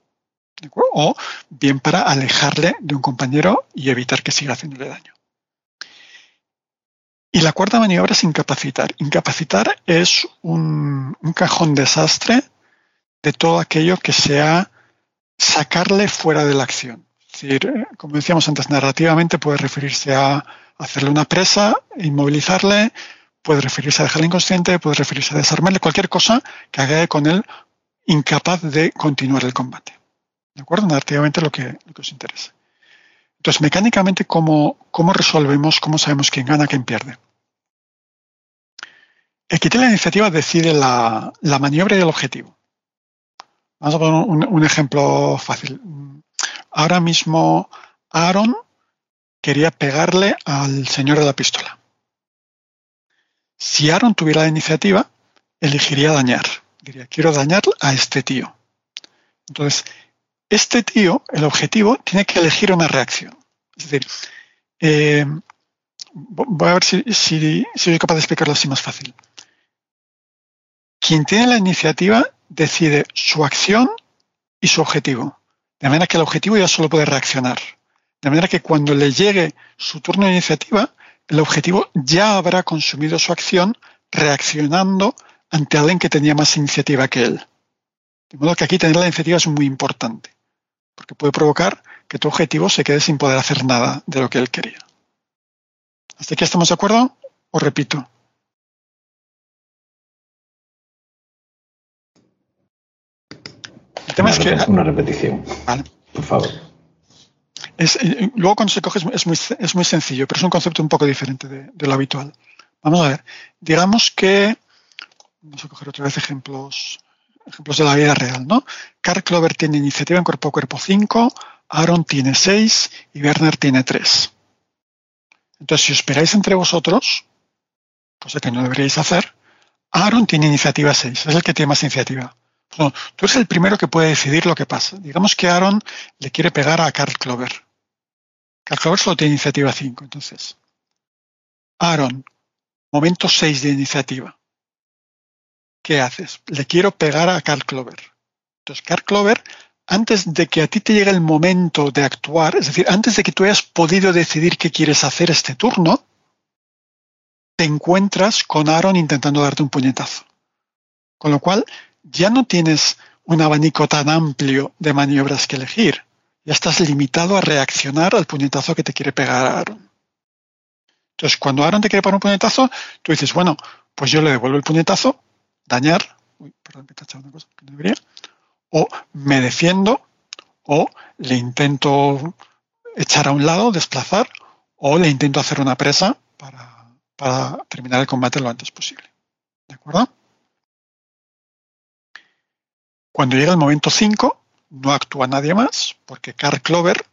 O bien para alejarle de un compañero y evitar que siga haciéndole daño. Y la cuarta maniobra es incapacitar. Incapacitar es un, un cajón desastre de todo aquello que sea sacarle fuera de la acción. Es decir, eh, como decíamos antes, narrativamente puede referirse a hacerle una presa, inmovilizarle, puede referirse a dejarle inconsciente, puede referirse a desarmarle, cualquier cosa que haga con él incapaz de continuar el combate. ¿De acuerdo? Narrativamente lo que, lo que os interese. Entonces, mecánicamente, ¿cómo, ¿cómo resolvemos, cómo sabemos quién gana, quién pierde? El que tiene la iniciativa decide la, la maniobra y el objetivo. Vamos a poner un, ejemplo fácil. Ahora mismo Aaron quería pegarle al señor de la pistola. Si Aaron tuviera la iniciativa, elegiría dañar. Diría, quiero dañar a este tío. Entonces, este tío, el objetivo, tiene que elegir una reacción. Es decir, eh, voy a ver si, soy capaz de explicarlo así más fácil. Quien tiene la iniciativa decide su acción y su objetivo. De manera que el objetivo ya solo puede reaccionar. De manera que cuando le llegue su turno de iniciativa, el objetivo ya habrá consumido su acción reaccionando ante alguien que tenía más iniciativa que él. De modo que aquí tener la iniciativa es muy importante, porque puede provocar que tu objetivo se quede sin poder hacer nada de lo que él quería. ¿Hasta aquí estamos de acuerdo? ¿O repito? El tema una, es que. Una repetición. Vale. Por favor. Es, luego cuando se coge es muy, es muy sencillo, pero es un concepto un poco diferente de, lo habitual. Vamos a ver. Digamos que. Vamos a coger otra vez ejemplos, ejemplos de la vida real, ¿no? Carl Clover tiene iniciativa en cuerpo a cuerpo 5, Aaron tiene 6 y Werner tiene 3. Entonces, si os esperáis entre vosotros, cosa que no deberíais hacer, Aaron tiene iniciativa 6, es el que tiene más iniciativa. No, tú eres el primero que puede decidir lo que pasa. Digamos que Aaron le quiere pegar a Carl Clover. Carl Clover solo tiene iniciativa 5, entonces. Aaron, momento 6 de iniciativa. ¿Qué haces? Le quiero pegar a Carl Clover. Entonces, Carl Clover, antes de que a ti te llegue el momento de actuar, es decir, antes de que tú hayas podido decidir qué quieres hacer este turno, te encuentras con Aaron intentando darte un puñetazo. Con lo cual, ya no tienes un abanico tan amplio de maniobras que elegir. Ya estás limitado a reaccionar al puñetazo que te quiere pegar Aaron. Entonces, cuando Aaron te quiere poner un puñetazo, tú dices, bueno, pues yo le devuelvo el puñetazo, dañar, uy, perdón, me he tachado una cosa que no debería, o me defiendo, o le intento echar a un lado, desplazar, o le intento hacer una presa para, para terminar el combate lo antes posible. ¿De acuerdo? Cuando llega el momento 5, no actúa nadie más, porque Carl Clover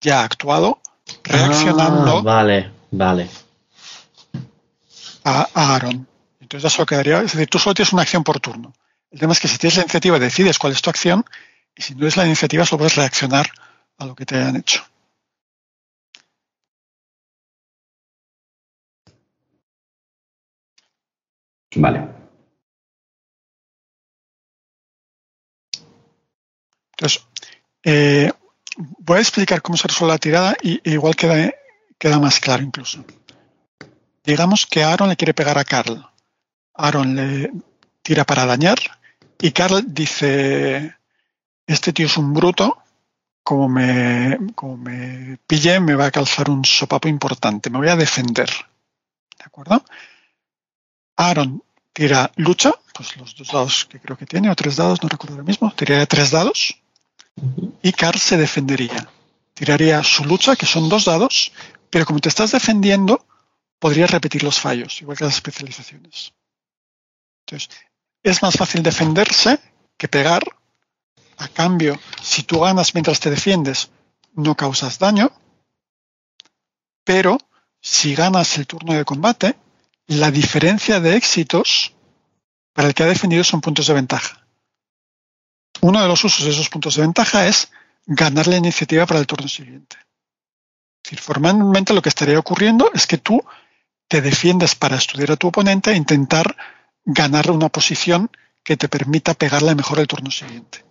ya ha actuado reaccionando ah, vale, vale. A, a, Aaron. Entonces ya solo quedaría, es decir, tú solo tienes una acción por turno. El tema es que si tienes la iniciativa decides cuál es tu acción y si no es la iniciativa solo puedes reaccionar a lo que te hayan hecho. Vale. Entonces, eh, voy a explicar cómo se resuelve la tirada y igual queda, queda más claro incluso. Digamos que Aaron le quiere pegar a Carl. Aaron le tira para dañar y Carl dice, este tío es un bruto, como me, como me pille me va a calzar un sopapo importante, me voy a defender. ¿De acuerdo? Aaron tira lucha, pues los dos dados que creo que tiene, o tres dados, no recuerdo ahora mismo, tiraría tres dados y Carl se defendería. Tiraría su lucha, que son dos dados, pero como te estás defendiendo, podrías repetir los fallos, igual que las especializaciones. Entonces, es más fácil defenderse que pegar. A cambio, si tú ganas mientras te defiendes, no causas daño. Pero si ganas el turno de combate, la diferencia de éxitos para el que ha defendido son puntos de ventaja uno de los usos de esos puntos de ventaja es ganar la iniciativa para el turno siguiente. Es decir, formalmente lo que estaría ocurriendo es que tú te defiendes para estudiar a tu oponente e intentar ganar una posición que te permita pegarle mejor el turno siguiente.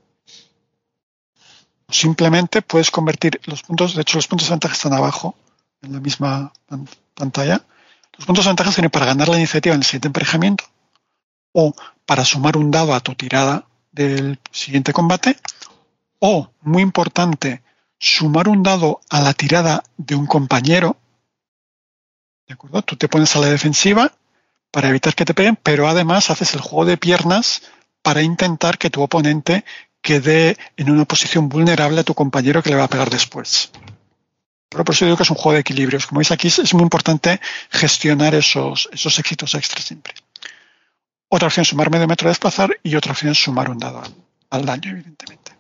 Simplemente puedes convertir los puntos, de hecho los puntos de ventaja están abajo en la misma pantalla. Los puntos de ventaja serían para ganar la iniciativa en el siguiente emparejamiento o para sumar un dado a tu tirada del siguiente combate. O, muy importante, sumar un dado a la tirada de un compañero. ¿De acuerdo? Tú te pones a la defensiva, para evitar que te peguen, pero además haces el juego de piernas para intentar que tu oponente quede en una posición vulnerable a tu compañero que le va a pegar después. Pero por eso digo que es un juego de equilibrios. Como veis aquí, es muy importante gestionar esos, esos éxitos extra siempre. Otra opción es sumar medio metro a desplazar y otra opción es sumar un dado al daño, evidentemente.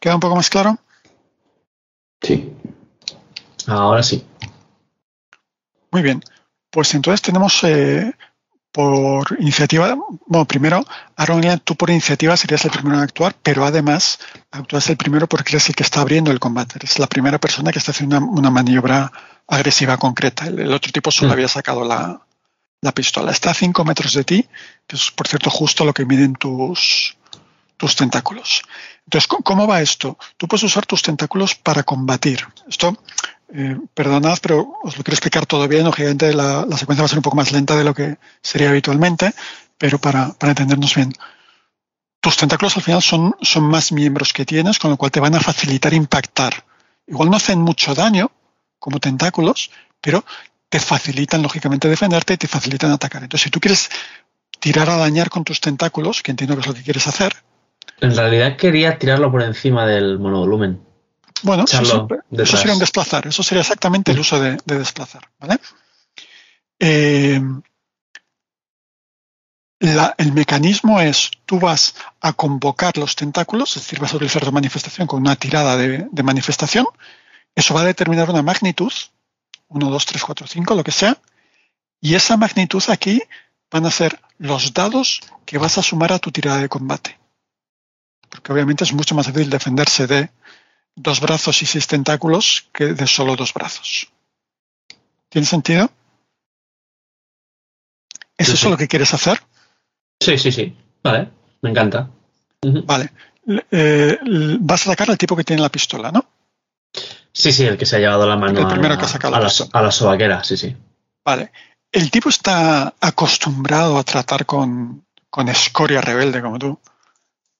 ¿Queda un poco más claro? Sí. Ahora sí. Muy bien. Pues entonces tenemos eh, por iniciativa, bueno, primero, Aaron, tú por iniciativa serías el primero en actuar, pero además actúas el primero porque eres el que está abriendo el combate. Eres la primera persona que está haciendo una, maniobra agresiva concreta. El, otro tipo solo mm. había sacado la, la, pistola. Está a 5 metros de ti, que es, por cierto, justo lo que miden tus, tus tentáculos. Entonces, ¿cómo va esto? Tú puedes usar tus tentáculos para combatir. Esto, eh, perdonad, pero os lo quiero explicar todo bien. Obviamente la, secuencia va a ser un poco más lenta de lo que sería habitualmente, pero para, entendernos bien. Tus tentáculos al final son, son más miembros que tienes, con lo cual te van a facilitar impactar. Igual no hacen mucho daño como tentáculos, pero te facilitan lógicamente defenderte y te facilitan atacar. Entonces, si tú quieres tirar a dañar con tus tentáculos, que entiendo que es lo que quieres hacer, en realidad quería tirarlo por encima del monovolumen. Bueno, eso, sería un desplazar. Eso sería exactamente el uso de, desplazar. ¿vale? Eh, el mecanismo es, tú vas a convocar los tentáculos, es decir, vas a utilizar la manifestación con una tirada de, de manifestación. Eso va a determinar una magnitud, 1, 2, 3, 4, 5, lo que sea. Y esa magnitud aquí van a ser los dados que vas a sumar a tu tirada de combate porque obviamente es mucho más fácil defenderse de dos brazos y seis tentáculos que de solo dos brazos. ¿Tiene sentido? ¿Es eso lo que quieres hacer? Sí, sí, sí. Vale, me encanta. Vale. Eh, vas a atacar al tipo que tiene la pistola, ¿no? Sí, sí, el que se ha llevado la mano a, la, a la sobaquera, sí, sí. Vale. El tipo está acostumbrado a tratar con, con escoria rebelde como tú.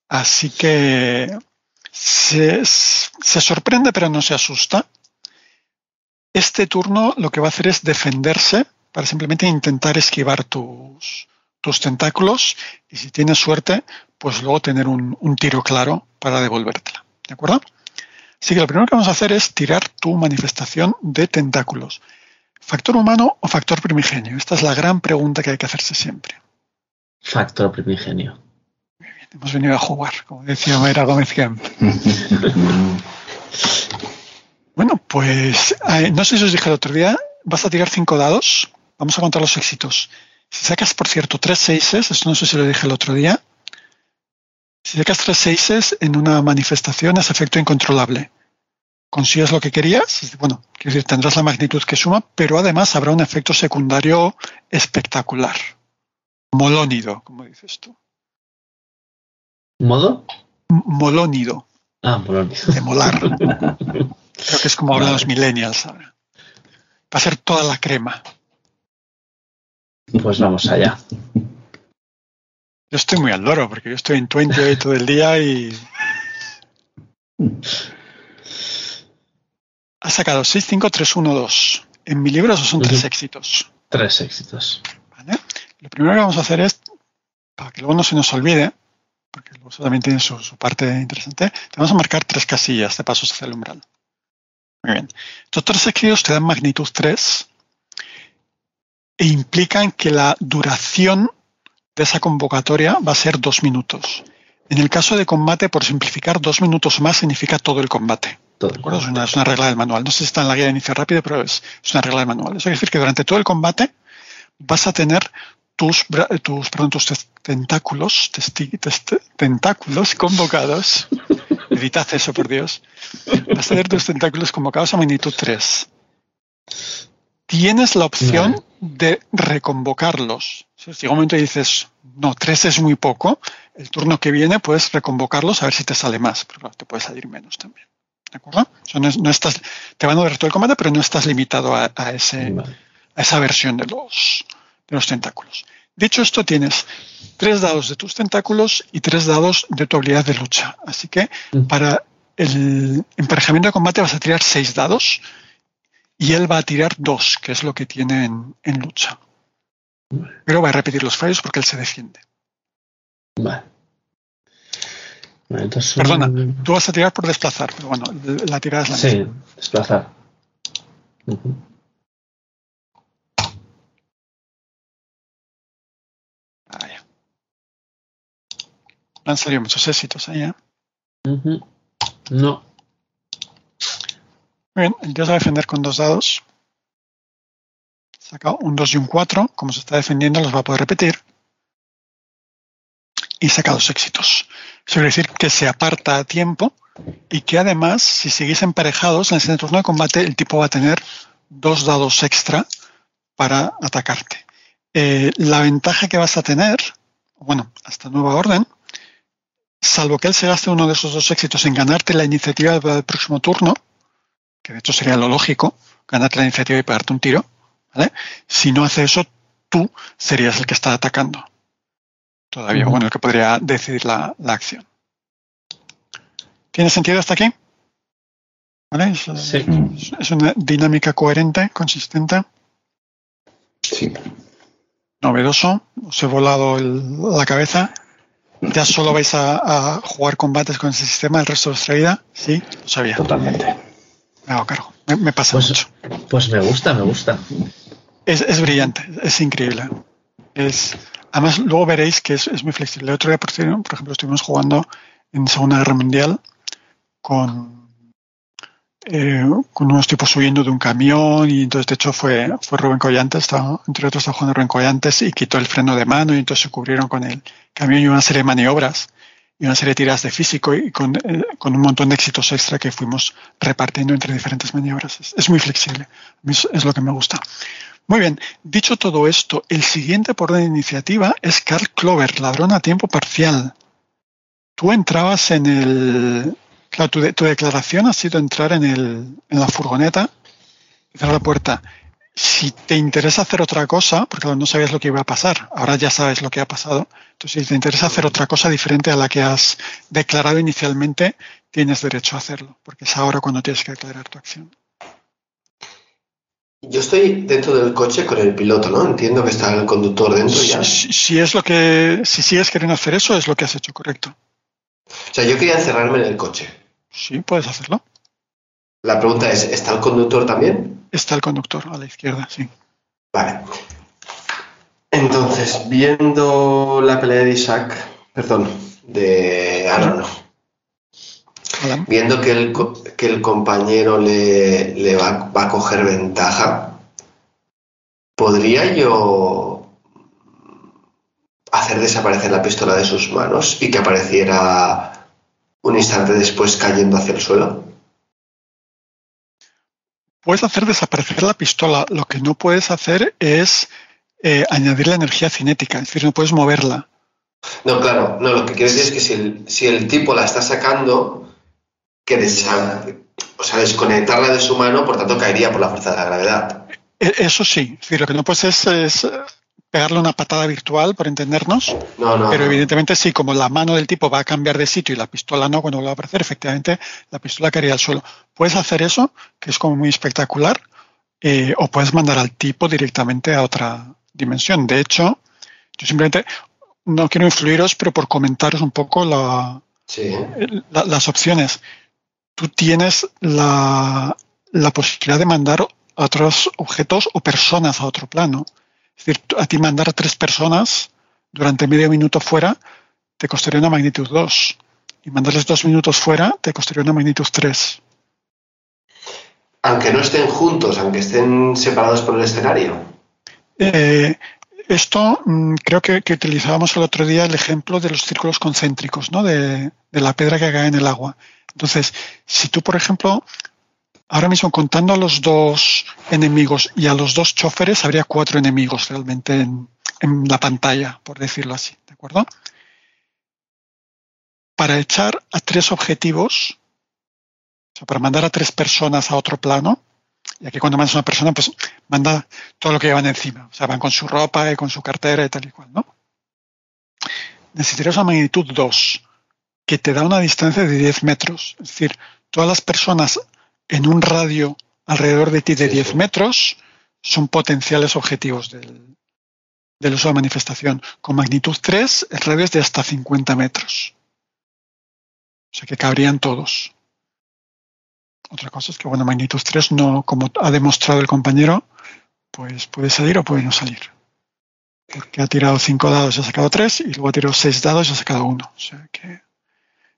Así que se, sorprende pero no se asusta. Este turno lo que va a hacer es defenderse para simplemente intentar esquivar tus, tus tentáculos y si tienes suerte, pues luego tener un, un, tiro claro para devolvértela. ¿De acuerdo? Así que lo primero que vamos a hacer es tirar tu manifestación de tentáculos. ¿Factor humano o factor primigenio? Esta es la gran pregunta que hay que hacerse siempre. Factor primigenio. Hemos venido a jugar, como decía Mayra Gómez Kemp. bueno, pues eh, no sé si os dije el otro día, vas a tirar cinco dados, vamos a contar los éxitos. Si sacas, por cierto, tres seises, esto no sé si lo dije el otro día, sacas tres seises en una manifestación es efecto incontrolable. Consigues lo que querías, bueno, quiero decir, tendrás la magnitud que suma, pero además habrá un efecto secundario espectacular. Molónido, como dices tú. ¿Modo? Molónido. Ah, molónido. De molar. Creo que es como hablan los millennials ahora. Va a ser toda la crema. Pues vamos allá. Yo estoy muy al loro porque yo estoy en 20 hoy todo el día y. Ha sacado 6, 5, 3, 1, 2. En mi libro esos son tres éxitos. Tres éxitos. ¿Vale? Lo primero que vamos a hacer es, para que luego no se nos olvide, porque luego también tiene su, parte interesante, te vamos a marcar tres casillas de pasos hacia el umbral. Muy bien. Estos tres escritos te dan magnitud 3 e implican que la duración de esa convocatoria va a ser dos minutos. En el caso de combate, por simplificar, dos minutos más significa todo el combate. Todo. Es, una, es, una, regla del manual. No sé si está en la guía de inicio rápido, pero es, es una regla del manual. Eso quiere decir que durante todo el combate vas a tener tus, tus, perdón, tus tentáculos, tentáculos convocados. Evitad eso, por Dios. Vas a tener tus tentáculos convocados a magnitud 3. Tienes la opción de reconvocarlos. Si en algún momento dices, no, 3 es muy poco, el turno que viene puedes reconvocarlos a ver si te sale más, pero claro, te puede salir menos también. ¿De acuerdo? no, estás, te van a ver todo el combate, pero no estás limitado a, ese, a esa versión de los, de los tentáculos. Dicho esto, tienes tres dados de tus tentáculos y tres dados de tu habilidad de lucha. Así que para el emparejamiento de combate vas a tirar seis dados y él va a tirar dos, que es lo que tiene en, en lucha. Pero va a repetir los fallos porque él se defiende. Vale. Vale, entonces Perdona, tú vas a tirar por desplazar, pero bueno, la tirada es la Sí, misma. desplazar. Ujú. Ah, ya. Han salido muchos éxitos ahí, ¿eh? No. Muy bien, el tío se va a defender con dos dados. Saca un 2 y un 4. Como se está defendiendo, los va a poder repetir. Y saca dos éxitos. Eso quiere decir que se aparta a tiempo y que además, si seguís emparejados en el siguiente turno de combate, el tipo va a tener dos dados extra para atacarte. Eh, la ventaja que vas a tener, bueno, hasta nueva orden, salvo que él se gaste uno de esos dos éxitos en ganarte la iniciativa del próximo turno, que de hecho sería lo lógico, ganarte la iniciativa y pegarte un tiro, ¿vale? Si no hace eso, tú serías el que está atacando. Todavía, Ujú. bueno, el que podría decidir la, la acción. ¿Tiene sentido hasta aquí? ¿Vale? Es, Sí. es- es una dinámica coherente, consistente, Sí. novedoso. Os he volado el- la cabeza. Ya solo vais a, a jugar combates con ese sistema el resto de vuestra vida. Sí, lo sabía. Totalmente. Me hago cargo. Me, me pasa Pues- mucho. Pues me gusta, me gusta. Es, es brillante, es increíble. Es, además, luego veréis que es, es muy flexible. El otro día, por ejemplo, estuvimos jugando en Segunda Guerra Mundial con, eh, con unos tipos huyendo de un camión y entonces, de hecho, fue, fue Rubén Collantes, estaba, entre otros, estaba jugando Rubén Collantes y quitó el freno de mano y entonces se cubrieron con el camión y una serie de maniobras y una serie de tiras de físico y con, eh, con un montón de éxitos extra que fuimos repartiendo entre diferentes maniobras. Es, muy flexible. Es- es lo que me gusta. Muy bien, dicho todo esto, el siguiente por orden de iniciativa es Carl Clover, ladrón a tiempo parcial. Tú entrabas en el... Claro, tu, tu declaración ha sido entrar en, el, en la furgoneta y cerrar la puerta. Si te interesa hacer otra cosa, porque no sabías lo que iba a pasar, ahora ya sabes lo que ha pasado, entonces si te interesa hacer otra cosa diferente a la que has declarado inicialmente, tienes derecho a hacerlo, porque es ahora cuando tienes que declarar tu acción. Yo estoy dentro del coche con el piloto, ¿no? Entiendo que está el conductor dentro ya. Si, si es lo que, si sigues queriendo hacer eso, es lo que has hecho, correcto. O sea, yo quería encerrarme en el coche. Sí, puedes hacerlo. La pregunta es, ¿está el conductor también? Está el conductor a la izquierda, sí. Vale. Entonces, viendo la pelea de Isaac, perdón, de Aaron, viendo que el, que el compañero le, le va, va a coger ventaja, ¿podría yo hacer desaparecer la pistola de sus manos y que apareciera un instante después cayendo hacia el suelo? Puedes hacer desaparecer la pistola. Lo que no puedes hacer es eh, añadirle energía cinética, es decir, no puedes moverla. No, claro, no, lo que quiero decir es que si el, si el tipo la está sacando, que desa- o sea, desconectarla de su mano, por tanto caería por la fuerza de la gravedad. E- Eso sí, es decir, lo que no puedes es, es, eh, pegarle una patada virtual, por entendernos, No, no. pero no. evidentemente sí, como la mano del tipo va a cambiar de sitio y la pistola no, cuando vuelva a aparecer, efectivamente la pistola caería al suelo. Puedes hacer eso, que es como muy espectacular, eh, o puedes mandar al tipo directamente a otra dimensión. De hecho, yo simplemente no quiero influiros, pero por comentaros un poco la, Sí. la- las opciones. Tú tienes la, la posibilidad de mandar a otros objetos o personas a otro plano. Es decir, a ti mandar a tres personas durante medio minuto fuera te costaría una magnitud 2. Y mandarles dos minutos fuera te costaría una magnitud 3. Aunque no estén juntos, aunque estén separados por el escenario. Eh, esto mm, creo que, que utilizábamos el otro día el ejemplo de los círculos concéntricos, ¿no? De, de la piedra que cae en el agua. Entonces, si tú, por ejemplo, ahora mismo contando a los dos enemigos y a los dos choferes, habría cuatro enemigos realmente en, la pantalla, por decirlo así, ¿de acuerdo? Para echar a tres objetivos, o sea, para mandar a tres personas a otro plano, y aquí cuando mandas a una persona, pues manda todo lo que llevan encima. O sea, van con su ropa y con su cartera y tal y cual, ¿no? Necesitarías una magnitud 2, que te da una distancia de 10 metros. Es decir, todas las personas en un radio alrededor de ti de 10 metros son potenciales objetivos del, del uso de manifestación. Con magnitud 3, redes de hasta 50 metros. O sea que cabrían todos. Otra cosa es que, bueno, magnitud 3 no, como ha demostrado el compañero, pues puede salir o puede no salir. Porque ha tirado 5 dados y ha sacado 3 y luego ha tirado 6 dados y ha sacado 1. O sea que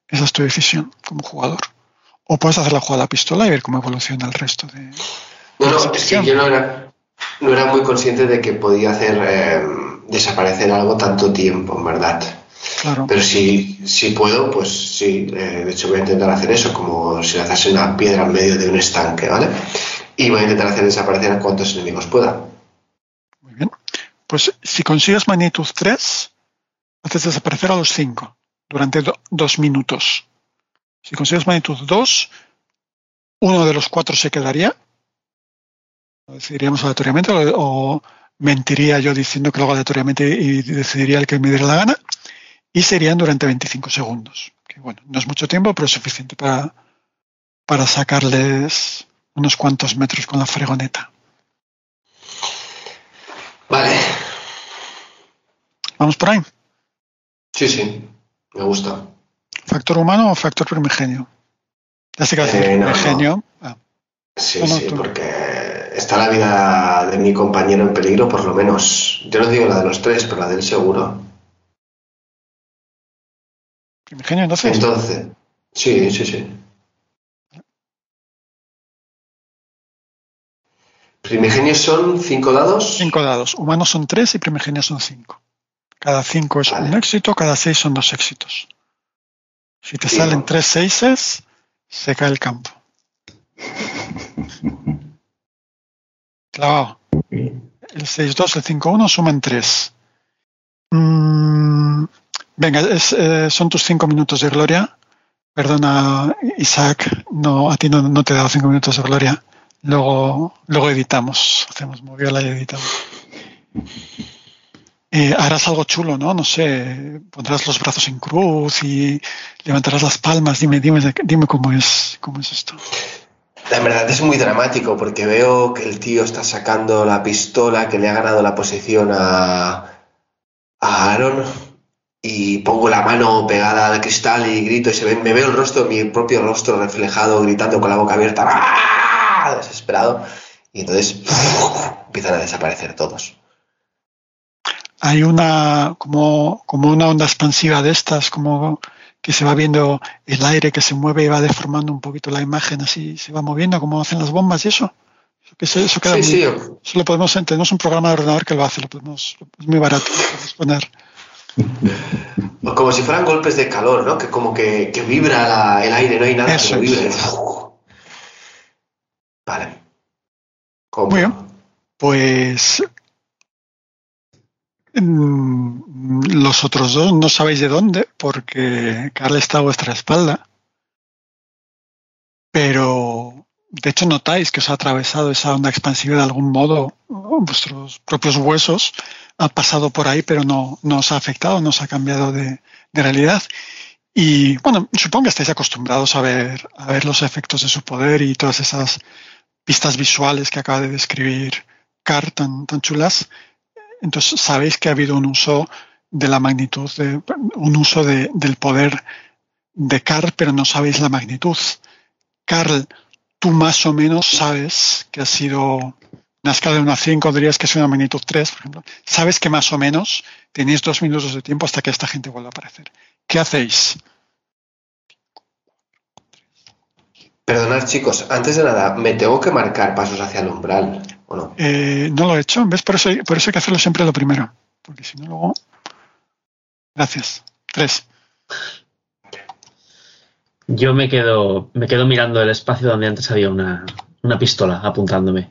esa es tu decisión como jugador. O puedes hacer la jugada a pistola y ver cómo evoluciona el resto de... No, no, es que yo no era, no era muy consciente de que podía hacer eh, desaparecer algo tanto tiempo, en verdad. Claro. Pero si, si puedo, pues sí, eh, de hecho voy a intentar hacer eso, como si lanzase una piedra en medio de un estanque, ¿vale? Y voy a intentar hacer desaparecer a cuantos enemigos pueda. Muy bien. Pues si consigues magnitud 3, haces desaparecer a los 5 durante do- dos minutos. Si consigues magnitud 2, uno de los cuatro se quedaría. Lo decidiríamos aleatoriamente o, mentiría yo diciendo que lo hago aleatoriamente y decidiría el que me diera la gana. Y serían durante 25 segundos. Que bueno, no es mucho tiempo, pero es suficiente para, para sacarles unos cuantos metros con la fregoneta. Vale, Vamos por ahí. sí, sí, me gusta. ¿Factor humano o factor primigenio? Ya sé que Eh, no, no. primigenio. Ah, Sí, no, sí, tú. porque está la vida de mi compañero en peligro, por lo menos. Yo no digo la de los tres, pero la del seguro. primigenio, entonces. Entonces, sí, sí, sí. Primigenios son cinco dados. Cinco dados. Humanos son tres y primigenios son cinco. Cada cinco es Vale. un éxito, cada seis son dos éxitos. Si te Bien. salen tres seises, se cae el campo. Clavado. El 6-2, el 5-1 suman 3. venga, es, eh, son tus 5 minutos de gloria. Perdona, Isaac, no, a ti no, no te he dado 5 minutos de gloria. Luego, luego editamos, hacemos moviola y editamos. Eh, harás algo chulo, ¿no? No sé, pondrás los brazos en cruz y levantarás las palmas. Dime, dime, dime cómo es, cómo es esto. La verdad es muy dramático porque veo que el tío está sacando la pistola que le ha ganado la posición a, Aaron y pongo la mano pegada al cristal y grito y se ve, me veo el rostro, mi propio rostro reflejado gritando con la boca abierta, ¡ah! desesperado y entonces empiezan a desaparecer todos. Hay una como, como una onda expansiva de estas, como que se va viendo el aire que se mueve y va deformando un poquito la imagen, así se va moviendo, como hacen las bombas y eso. Eso, eso queda Sí, muy- sí, eso lo podemos, tenemos un programa de ordenador que lo hace, lo podemos, es muy barato, lo podemos poner. como si fueran golpes de calor, ¿no? Que como que, que vibra la- el aire, no hay nada Eso que lo es. vibre. Vale. ¿Cómo? Muy bien. Pues los otros dos no sabéis de dónde, porque Carl está a vuestra espalda. Pero de hecho notáis que os ha atravesado esa onda expansiva de algún modo, vuestros propios huesos ha pasado por ahí, pero no, no os ha afectado, no os ha cambiado de, de realidad. Y bueno, supongo que estáis acostumbrados a ver, a ver los efectos de su poder y todas esas pistas visuales que acaba de describir Carr tan, tan chulas. Entonces sabéis que ha habido un uso de la magnitud, de, un uso de- del poder de Carr, pero no sabéis la magnitud. Carl, tú más o menos sabes que ha sido una escala de 1 a 5, dirías que es una magnitud 3, por ejemplo. Sabes que más o menos tenéis dos minutos de tiempo hasta que esta gente vuelva a aparecer. ¿Qué hacéis? Perdonad, chicos, antes de nada, ¿me tengo que marcar pasos hacia el umbral o no? Eh, no lo he hecho, ¿ves? Por eso, por eso hay que hacerlo siempre lo primero. Porque si no, luego. Gracias. Tres. Yo me quedo, me quedo mirando el espacio donde antes había una, una pistola apuntándome.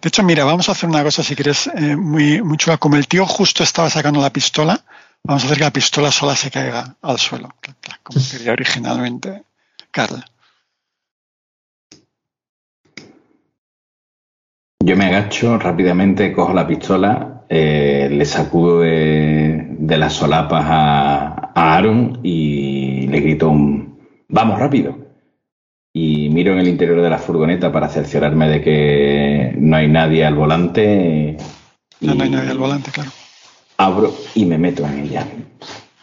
De hecho, mira, vamos a hacer una cosa, si quieres, eh, muy, muy chula. Como el tío justo estaba sacando la pistola, vamos a hacer que la pistola sola se caiga al suelo, como quería originalmente Carla. Yo me agacho rápidamente, cojo la pistola, eh, le sacudo de, de las solapas a, a Aaron y le grito un vamos rápido. y miro en el interior de la furgoneta para cerciorarme de que no hay nadie al volante. No, no hay nadie al volante, claro. Abro y me meto en ella.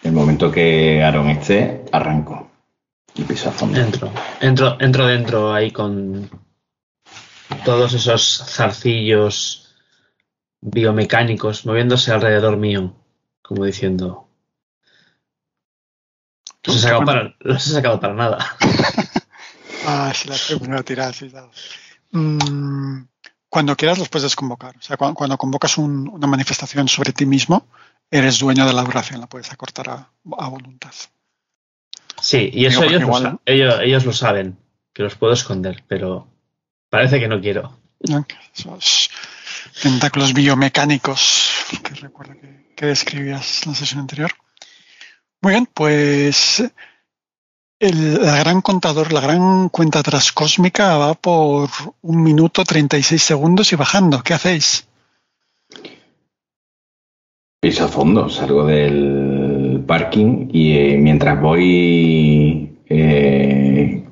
El momento que Aaron esté, arranco y piso a fondo. Entro, entro, entro dentro ahí con todos esos zarcillos biomecánicos moviéndose alrededor mío, como diciendo, los he sacado para, los he sacado para nada. ah, sí, la primera tirada, sí, mm, cuando quieras los puedes desconvocar. O sea, cuando, cuando convocas un, una manifestación sobre ti mismo, eres dueño de la duración, la puedes acortar a, a voluntad. Sí, y eso ellos, igual- lo, sa- ellos, ellos lo saben, que los puedo esconder, pero parece que no quiero. Esos tentáculos biomecánicos que recuerdo que, que describías en la sesión anterior. Muy bien, pues el la gran contador, la gran cuenta transcósmica va por un minuto 36 segundos y bajando. ¿Qué hacéis? Piso a fondo, salgo del parking y eh, mientras voy eh,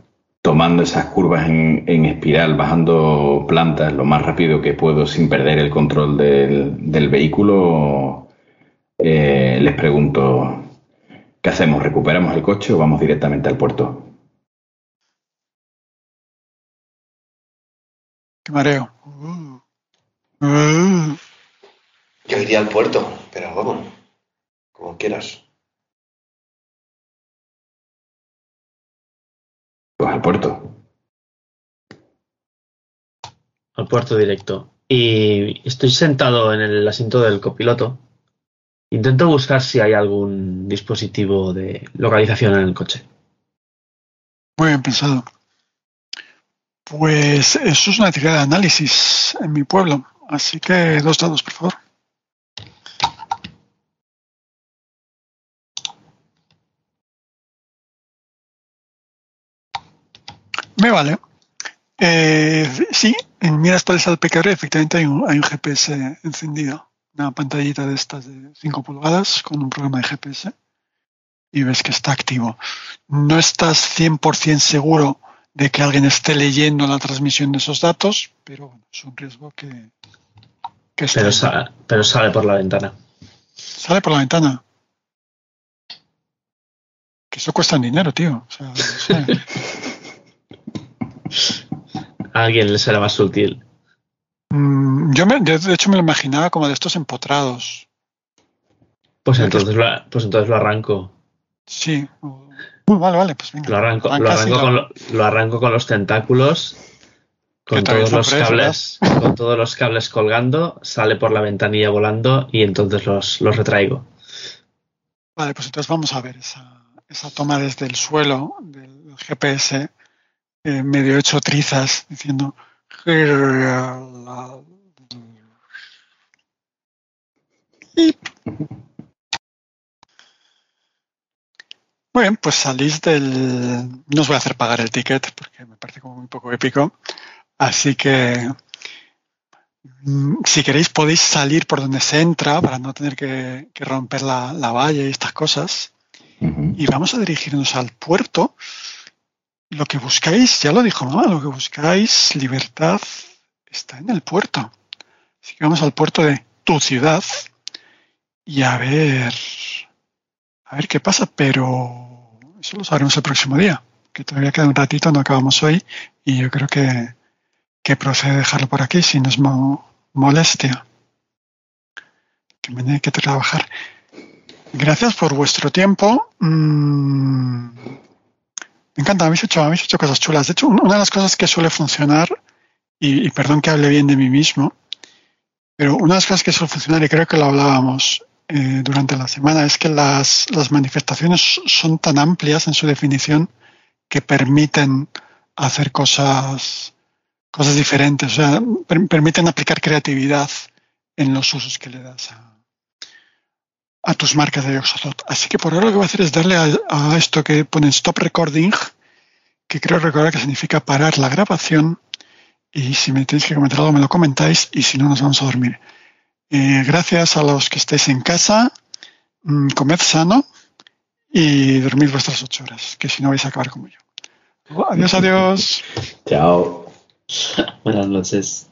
tomando esas curvas en, en espiral, bajando plantas lo más rápido que puedo sin perder el control del, del vehículo, eh, les pregunto, ¿qué hacemos? ¿Recuperamos el coche o vamos directamente al puerto? Qué mareo. Uh. Uh. Yo iría al puerto, pero vamos, como quieras. Pues al puerto. al puerto directo. Y estoy sentado en el asiento del copiloto. Intento buscar si hay algún dispositivo de localización en el coche. Muy bien pensado. Pues eso es una tirada de análisis en mi pueblo. Así que dos dados, por favor. Me vale. Eh, sí, en miras por el salpicadero efectivamente hay un, hay un GPS encendido. Una pantallita de estas de 5 pulgadas con un programa de GPS y ves que está activo. No estás 100% seguro de que alguien esté leyendo la transmisión de esos datos, pero bueno, es un riesgo que, que está Pero, ahí. sa- pero sale por la ventana. Sale por la ventana. Que eso cuesta dinero, tío. O sea, no sé. A alguien le será más sutil. Mm, yo, me- yo de hecho me lo imaginaba como de estos empotrados. Pues entonces, lo, pues entonces lo arranco. Sí. Uh, vale, vale, pues venga. Lo arranco, lo arranco, con, lo, lo arranco con los tentáculos, con todos los cables, con todos los cables colgando, sale por la ventanilla volando y entonces los, los retraigo. Vale, pues entonces vamos a ver esa, esa toma desde el suelo del GPS, eh, medio hecho trizas, diciendo. Muy bien, pues salís del. No os voy a hacer pagar el ticket porque me parece como muy poco épico. Así que. mm, Si queréis podéis salir por donde se entra para no tener que, que romper la, la valla y estas cosas. Y vamos a dirigirnos al puerto. Lo que buscáis, ya lo dijo mamá, lo que buscáis, libertad, está en el puerto. Así que vamos al puerto de tu ciudad y a ver, a ver qué pasa, pero eso lo sabremos el próximo día, que todavía queda un ratito, no acabamos hoy y yo creo que, que procede dejarlo por aquí si no es mo- molestia. Que mañana hay que trabajar. Gracias por vuestro tiempo. Mm, me encanta, habéis hecho, habéis hecho cosas chulas. De hecho, una de las cosas que suele funcionar, y, perdón que hable bien de mí mismo, pero una de las cosas que suele funcionar, y creo que lo hablábamos eh, durante la semana, es que las, las manifestaciones son tan amplias en su definición que permiten hacer cosas, cosas diferentes, o sea, per- permiten aplicar creatividad en los usos que le das a, a tus marcas de Oxazot. Así que por ahora lo que voy a hacer es darle a, esto que pone Stop Recording, que creo recordar que significa parar la grabación. Y si me tenéis que comentar algo, me lo comentáis. Y si no, nos vamos a dormir. Eh, gracias a los que estéis en casa. Mm, comed sano y dormid vuestras ocho horas, que si no vais a acabar como yo. Adiós, adiós. Chao. Buenas noches.